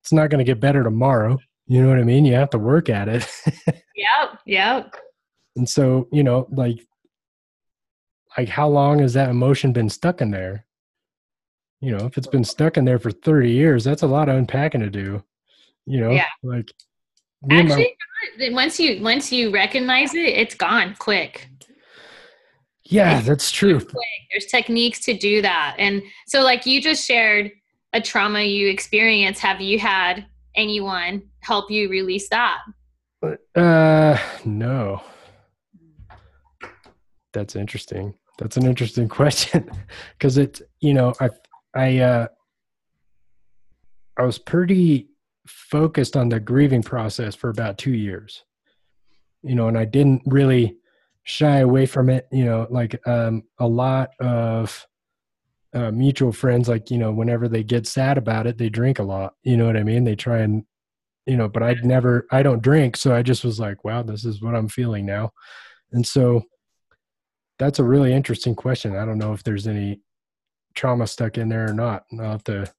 It's not going to get better tomorrow. You know what I mean? You have to work at it. yep. Yep. And so, you know, like, like how long has that emotion been stuck in there? You know, if it's been stuck in there for 30 years, that's a lot of unpacking to do. You know, yeah. like actually, my, once you once you recognize it, it's gone quick. Yeah, it's that's true. Quick. There's techniques to do that, and so like you just shared a trauma you experienced. Have you had anyone help you release that? Uh, no. That's interesting. That's an interesting question because it's you know I I uh, I was pretty focused on the grieving process for about two years, you know, and I didn't really shy away from it. You know, like um, a lot of uh, mutual friends, like you know, whenever they get sad about it, they drink a lot. You know what I mean? They try and you know, but I'd never, I don't drink, so I just was like, wow, this is what I'm feeling now, and so that's a really interesting question. I don't know if there's any trauma stuck in there or not. And I'll have to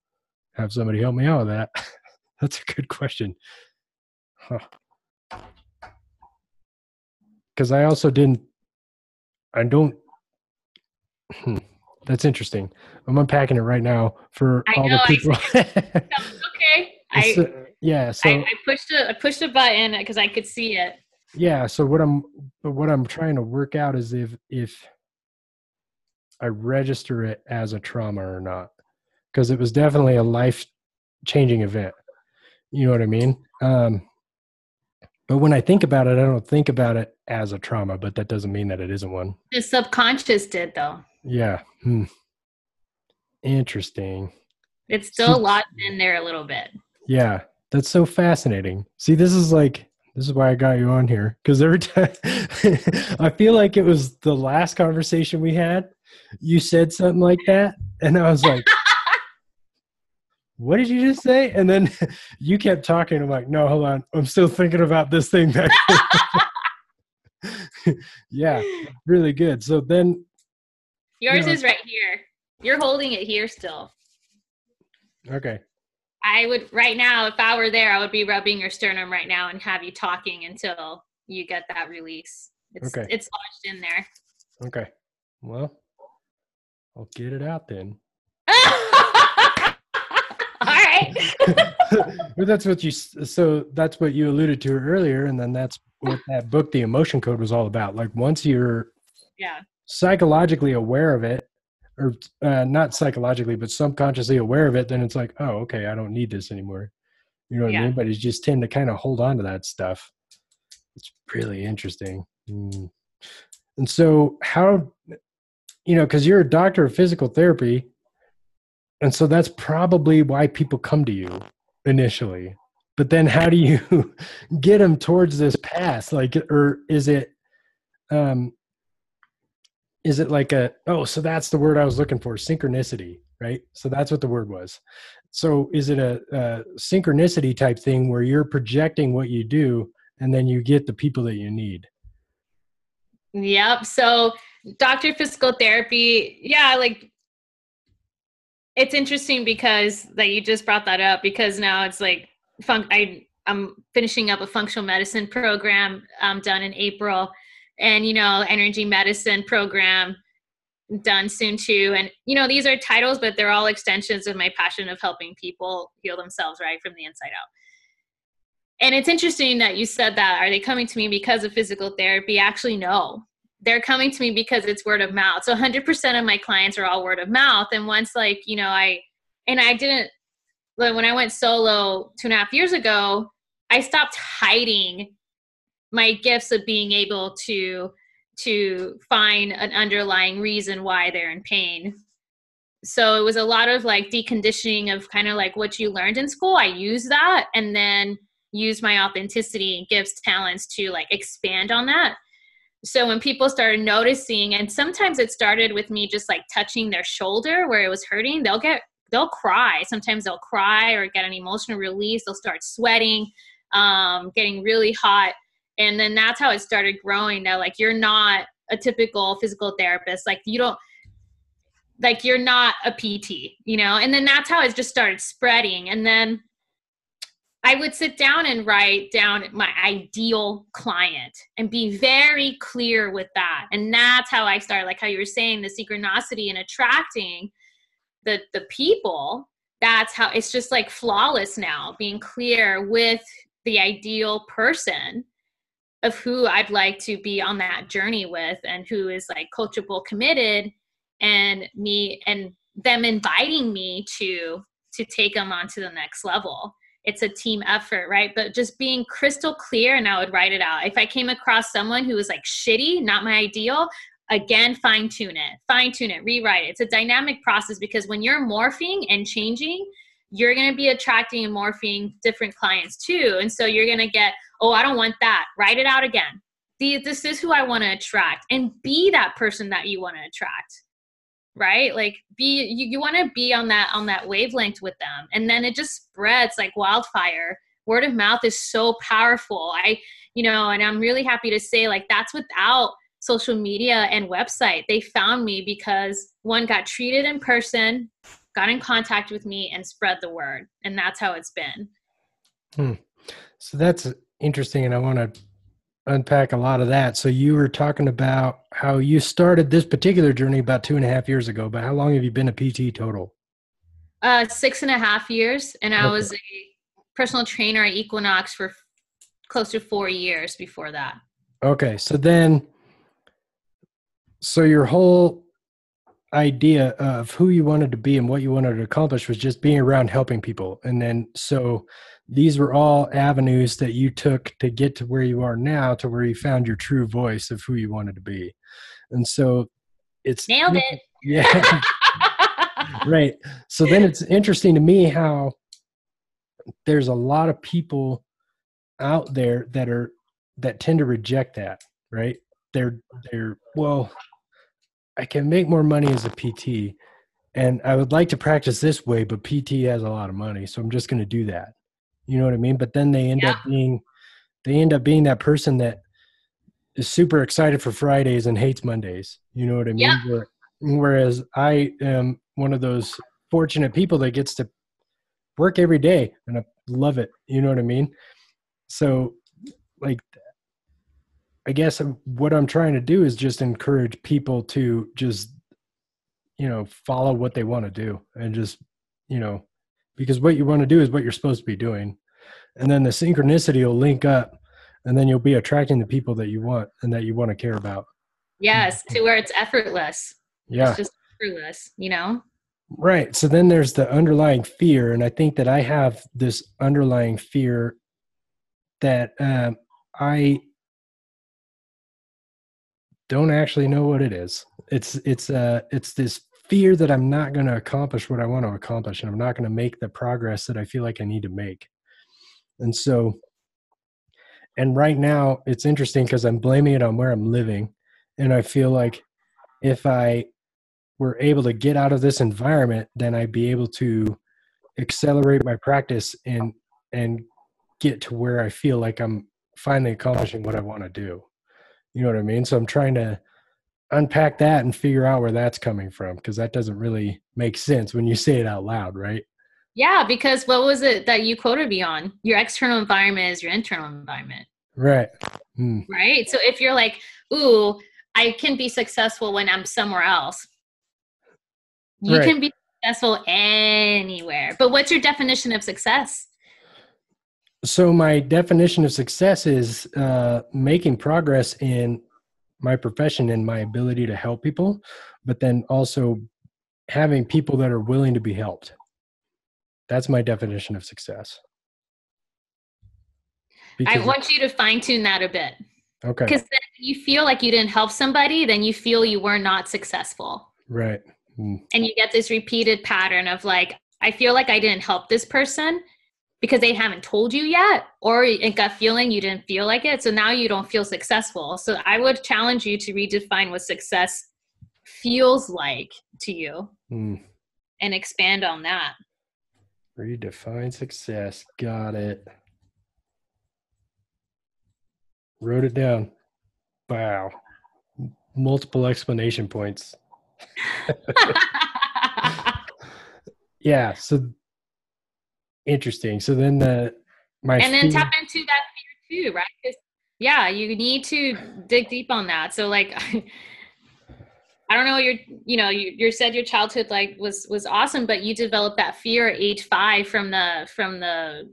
have somebody help me out with that. That's a good question. Because huh. I also didn't, I don't, hmm, that's interesting. I'm unpacking it right now for I all know, the people. okay. I, so, yeah. So I, I pushed a, I pushed a button because I could see it. Yeah. So what I'm, what I'm trying to work out is if, if, I register it as a trauma or not. Because it was definitely a life changing event. You know what I mean? Um, but when I think about it, I don't think about it as a trauma, but that doesn't mean that it isn't one. The subconscious did, though. Yeah. Hmm. Interesting. It's still so, locked in there a little bit. Yeah. That's so fascinating. See, this is like, this is why I got you on here. Because every time I feel like it was the last conversation we had, you said something like that. And I was like, what did you just say? And then you kept talking. I'm like, no, hold on. I'm still thinking about this thing back yeah, really good. So then yours you know, is right here. You're holding it here still. Okay. I would right now, if I were there, I would be rubbing your sternum right now and have you talking until you get that release. It's, okay. It's lodged in there. Okay. Well, I'll get it out then. All right. but that's what you. So that's what you alluded to earlier, and then that's what that book, The Emotion Code, was all about. Like once you're yeah psychologically aware of it, or uh, not psychologically, but subconsciously aware of it, then it's like, oh, okay, I don't need this anymore. You know what yeah. I mean? But you just tend to kind of hold on to that stuff. It's really interesting. Mm. And so, how, you know, because you're a doctor of physical therapy, and so that's probably why people come to you initially but then how do you get them towards this path like or is it um is it like a oh so that's the word i was looking for synchronicity right? So that's what the word was. So is it a, a synchronicity type thing where you're projecting what you do and then you get the people that you need? Yep. So doctor physical therapy yeah like it's interesting because that you just brought that up because now it's like fun- I I'm finishing up a functional medicine program um, done in April, and you know energy medicine program done soon too. And you know these are titles, but they're all extensions of my passion of helping people heal themselves right from the inside out. And it's interesting that you said that. Are they coming to me because of physical therapy? Actually, no they're coming to me because it's word of mouth. So 100% of my clients are all word of mouth. And once, like, you know, I, and I didn't, when I went solo two and a half years ago, I stopped hiding my gifts of being able to to find an underlying reason why they're in pain. So it was a lot of like deconditioning of kind of like what you learned in school. I use that and then use my authenticity and gifts talents to like expand on that. So when people started noticing and sometimes it started with me just like touching their shoulder where it was hurting they'll get they'll cry. Sometimes they'll cry or get an emotional release. They'll start sweating um, getting really hot and then that's how it started growing now like you're not a typical physical therapist like you don't like you're not a pt you know and then that's how it just started spreading and then I would sit down and write down my ideal client and be very clear with that. And that's how I started, like how you were saying, the synchronicity and attracting the the people. That's how it's just like flawless now, being clear with the ideal person of who I'd like to be on that journey with and who is like coachable, committed, and me and them inviting me to to take them on to the next level it's a team effort, right? But just being crystal clear and I would write it out. If I came across someone who was like shitty, not my ideal, again, fine tune it, fine tune it, rewrite it. It's a dynamic process because when you're morphing and changing, you're going to be attracting and morphing different clients too. And so you're going to get, oh, I don't want that. Write it out again. This is who I want to attract and be that person that you want to attract right like be you, you want to be on that on that wavelength with them and then it just spreads like wildfire word of mouth is so powerful i you know and i'm really happy to say like that's without social media and website they found me because one got treated in person got in contact with me and spread the word and that's how it's been hmm. so that's interesting and i want to unpack a lot of that. So you were talking about how you started this particular journey about two and a half years ago, but how long have you been a PT total? Uh, six and a half years, and I was a personal trainer at Equinox for close to four years before that. Okay, so then, so your whole idea of who you wanted to be and what you wanted to accomplish was just being around helping people. And then so these were all avenues that you took to get to where you are now to where you found your true voice of who you wanted to be. And so it's nailed it. Yeah. right. So then it's interesting to me how there's a lot of people out there that are that tend to reject that, right? They're they're well, I can make more money as a PT and I would like to practice this way, but PT has a lot of money, so I'm just going to do that. You know what I mean? But then they end yeah. up being they end up being that person that is super excited for Fridays and hates Mondays. You know what I mean? Yeah. Whereas I am one of those fortunate people that gets to work every day and I love it. You know what I mean? So, like, I guess what I'm trying to do is just encourage people to just, you know, follow what they want to do and just, you know, because what you want to do is what you're supposed to be doing. And then the synchronicity will link up and then you'll be attracting the people that you want and that you want to care about. Yes, to where it's effortless. Yeah. It's just effortless, you know? Right. So then there's the underlying fear. And I think that I have this underlying fear that um, I don't actually know what it is. It's it's uh it's this fear that I'm not going to accomplish what I want to accomplish and I'm not going to make the progress that I feel like I need to make. And so and right now it's interesting because I'm blaming it on where I'm living and I feel like if I were able to get out of this environment, then I'd be able to accelerate my practice and and get to where I feel like I'm finally accomplishing what I want to do. You know what I mean? So I'm trying to unpack that and figure out where that's coming from because that doesn't really make sense when you say it out loud, right? Yeah, because what was it that you quoted me on? Your external environment is your internal environment. Right. Hmm. Right. So if you're like, ooh, I can be successful when I'm somewhere else. You right. can be successful anywhere. But what's your definition of success? So my definition of success is uh, making progress in my profession and my ability to help people, but then also having people that are willing to be helped. That's my definition of success. Because I want you to fine tune that a bit. Okay. Because then you feel like you didn't help somebody, then you feel you were not successful. Right. Mm. And you get this repeated pattern of like, I feel like I didn't help this person because they haven't told you yet, or in gut feeling you didn't feel like it. So now you don't feel successful. So I would challenge you to redefine what success feels like to you mm. and expand on that. Redefine success. Got it. Wrote it down. Wow. Multiple explanation points. yeah. So interesting. So then the my and then tap into that fear too, right? Yeah, you need to dig deep on that. So like. I don't know. Your, you know, you, you said your childhood like was was awesome, but you developed that fear at age five from the from the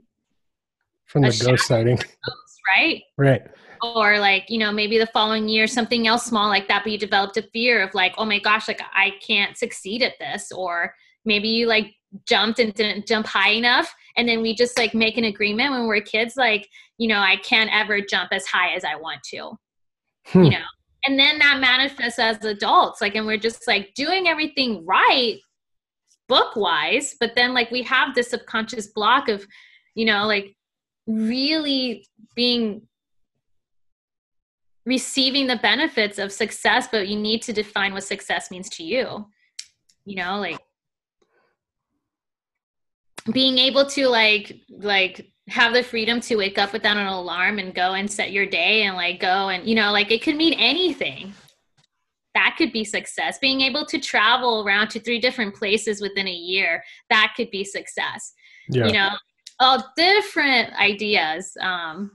from the ghost sighting, ghost, right? Right or like you know maybe the following year something else small like that but you developed a fear of like oh my gosh like i can't succeed at this or maybe you like jumped and didn't jump high enough and then we just like make an agreement when we're kids like you know i can't ever jump as high as i want to hmm. you know and then that manifests as adults like and we're just like doing everything right book wise but then like we have this subconscious block of you know like really being receiving the benefits of success but you need to define what success means to you you know like being able to like like have the freedom to wake up without an alarm and go and set your day and like go and you know like it could mean anything that could be success being able to travel around to three different places within a year that could be success yeah. you know all different ideas um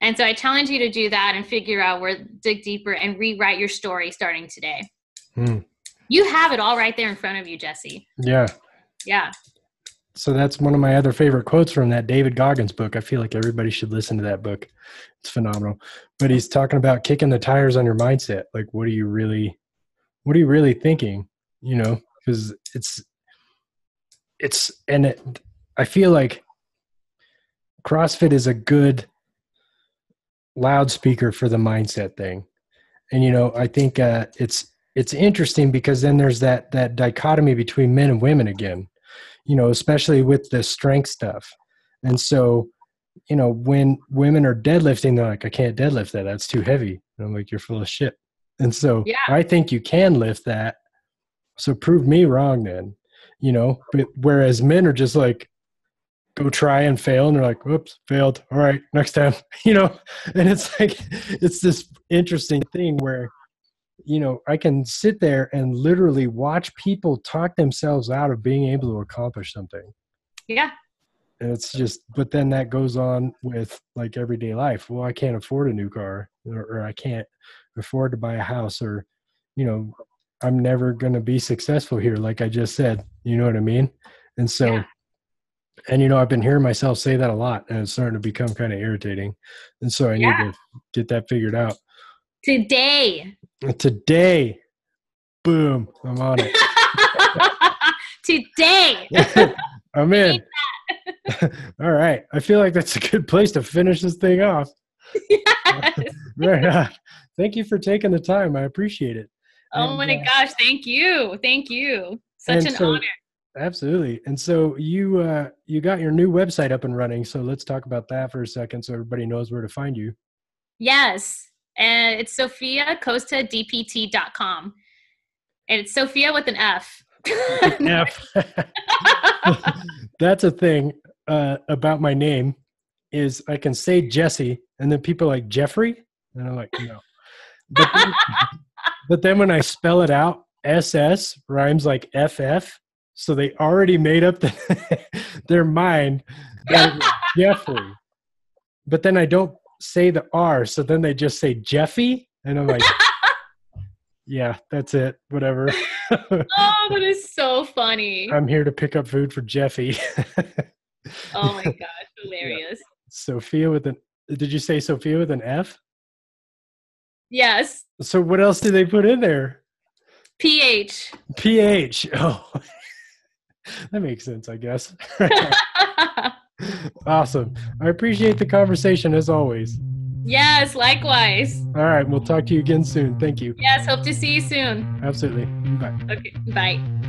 and so I challenge you to do that and figure out where, dig deeper and rewrite your story starting today. Hmm. You have it all right there in front of you, Jesse. Yeah. Yeah. So that's one of my other favorite quotes from that David Goggins book. I feel like everybody should listen to that book. It's phenomenal. But he's talking about kicking the tires on your mindset. Like, what are you really what are you really thinking? You know, because it's it's and it, I feel like CrossFit is a good loudspeaker for the mindset thing. And you know, I think uh, it's it's interesting because then there's that that dichotomy between men and women again. You know, especially with the strength stuff. And so, you know, when women are deadlifting, they're like, I can't deadlift that. That's too heavy. And I'm like, you're full of shit. And so Yeah. I think you can lift that. So prove me wrong then. You know, but whereas men are just like, go try and fail and they're like whoops failed all right next time you know and it's like it's this interesting thing where you know i can sit there and literally watch people talk themselves out of being able to accomplish something Yeah. and it's just but then that goes on with like everyday life well i can't afford a new car or, or i can't afford to buy a house or you know i'm never going to be successful here like i just said you know what i mean and so Yeah. and you know i've been hearing myself say that a lot and it's starting to become kind of irritating and so i Yeah. need to get that figured out Today. Today boom i'm on it Today. i'm in all right i feel like that's a good place to finish this thing off yes. right on. thank you for taking the time i appreciate it Oh And, my uh, gosh. Thank you. Thank you. Such an so- honor. absolutely and so you uh you got your new website up and running so let's talk about that for a second so everybody knows where to find you Yes. And it's sofiacostadpt.com. And it's Sofia with an F. F. that's a thing uh about my name is i can say jesse and then people are like jeffrey and i'm like no but then, but then when i spell it out ss rhymes like ff so they already made up the, their mind that it was jeffrey but then i don't say the r so then they just say jeffy and i'm like yeah that's it whatever oh, that is so funny. i'm here to pick up food for jeffy Oh my gosh. Hilarious. sofia with an did you say sofia with an f Yes. so what else do they put in there PH. ph oh that makes sense i guess awesome i appreciate the conversation as always yes, likewise. all right we'll talk to you again soon thank you Yes, hope to see you soon. absolutely bye Okay, bye.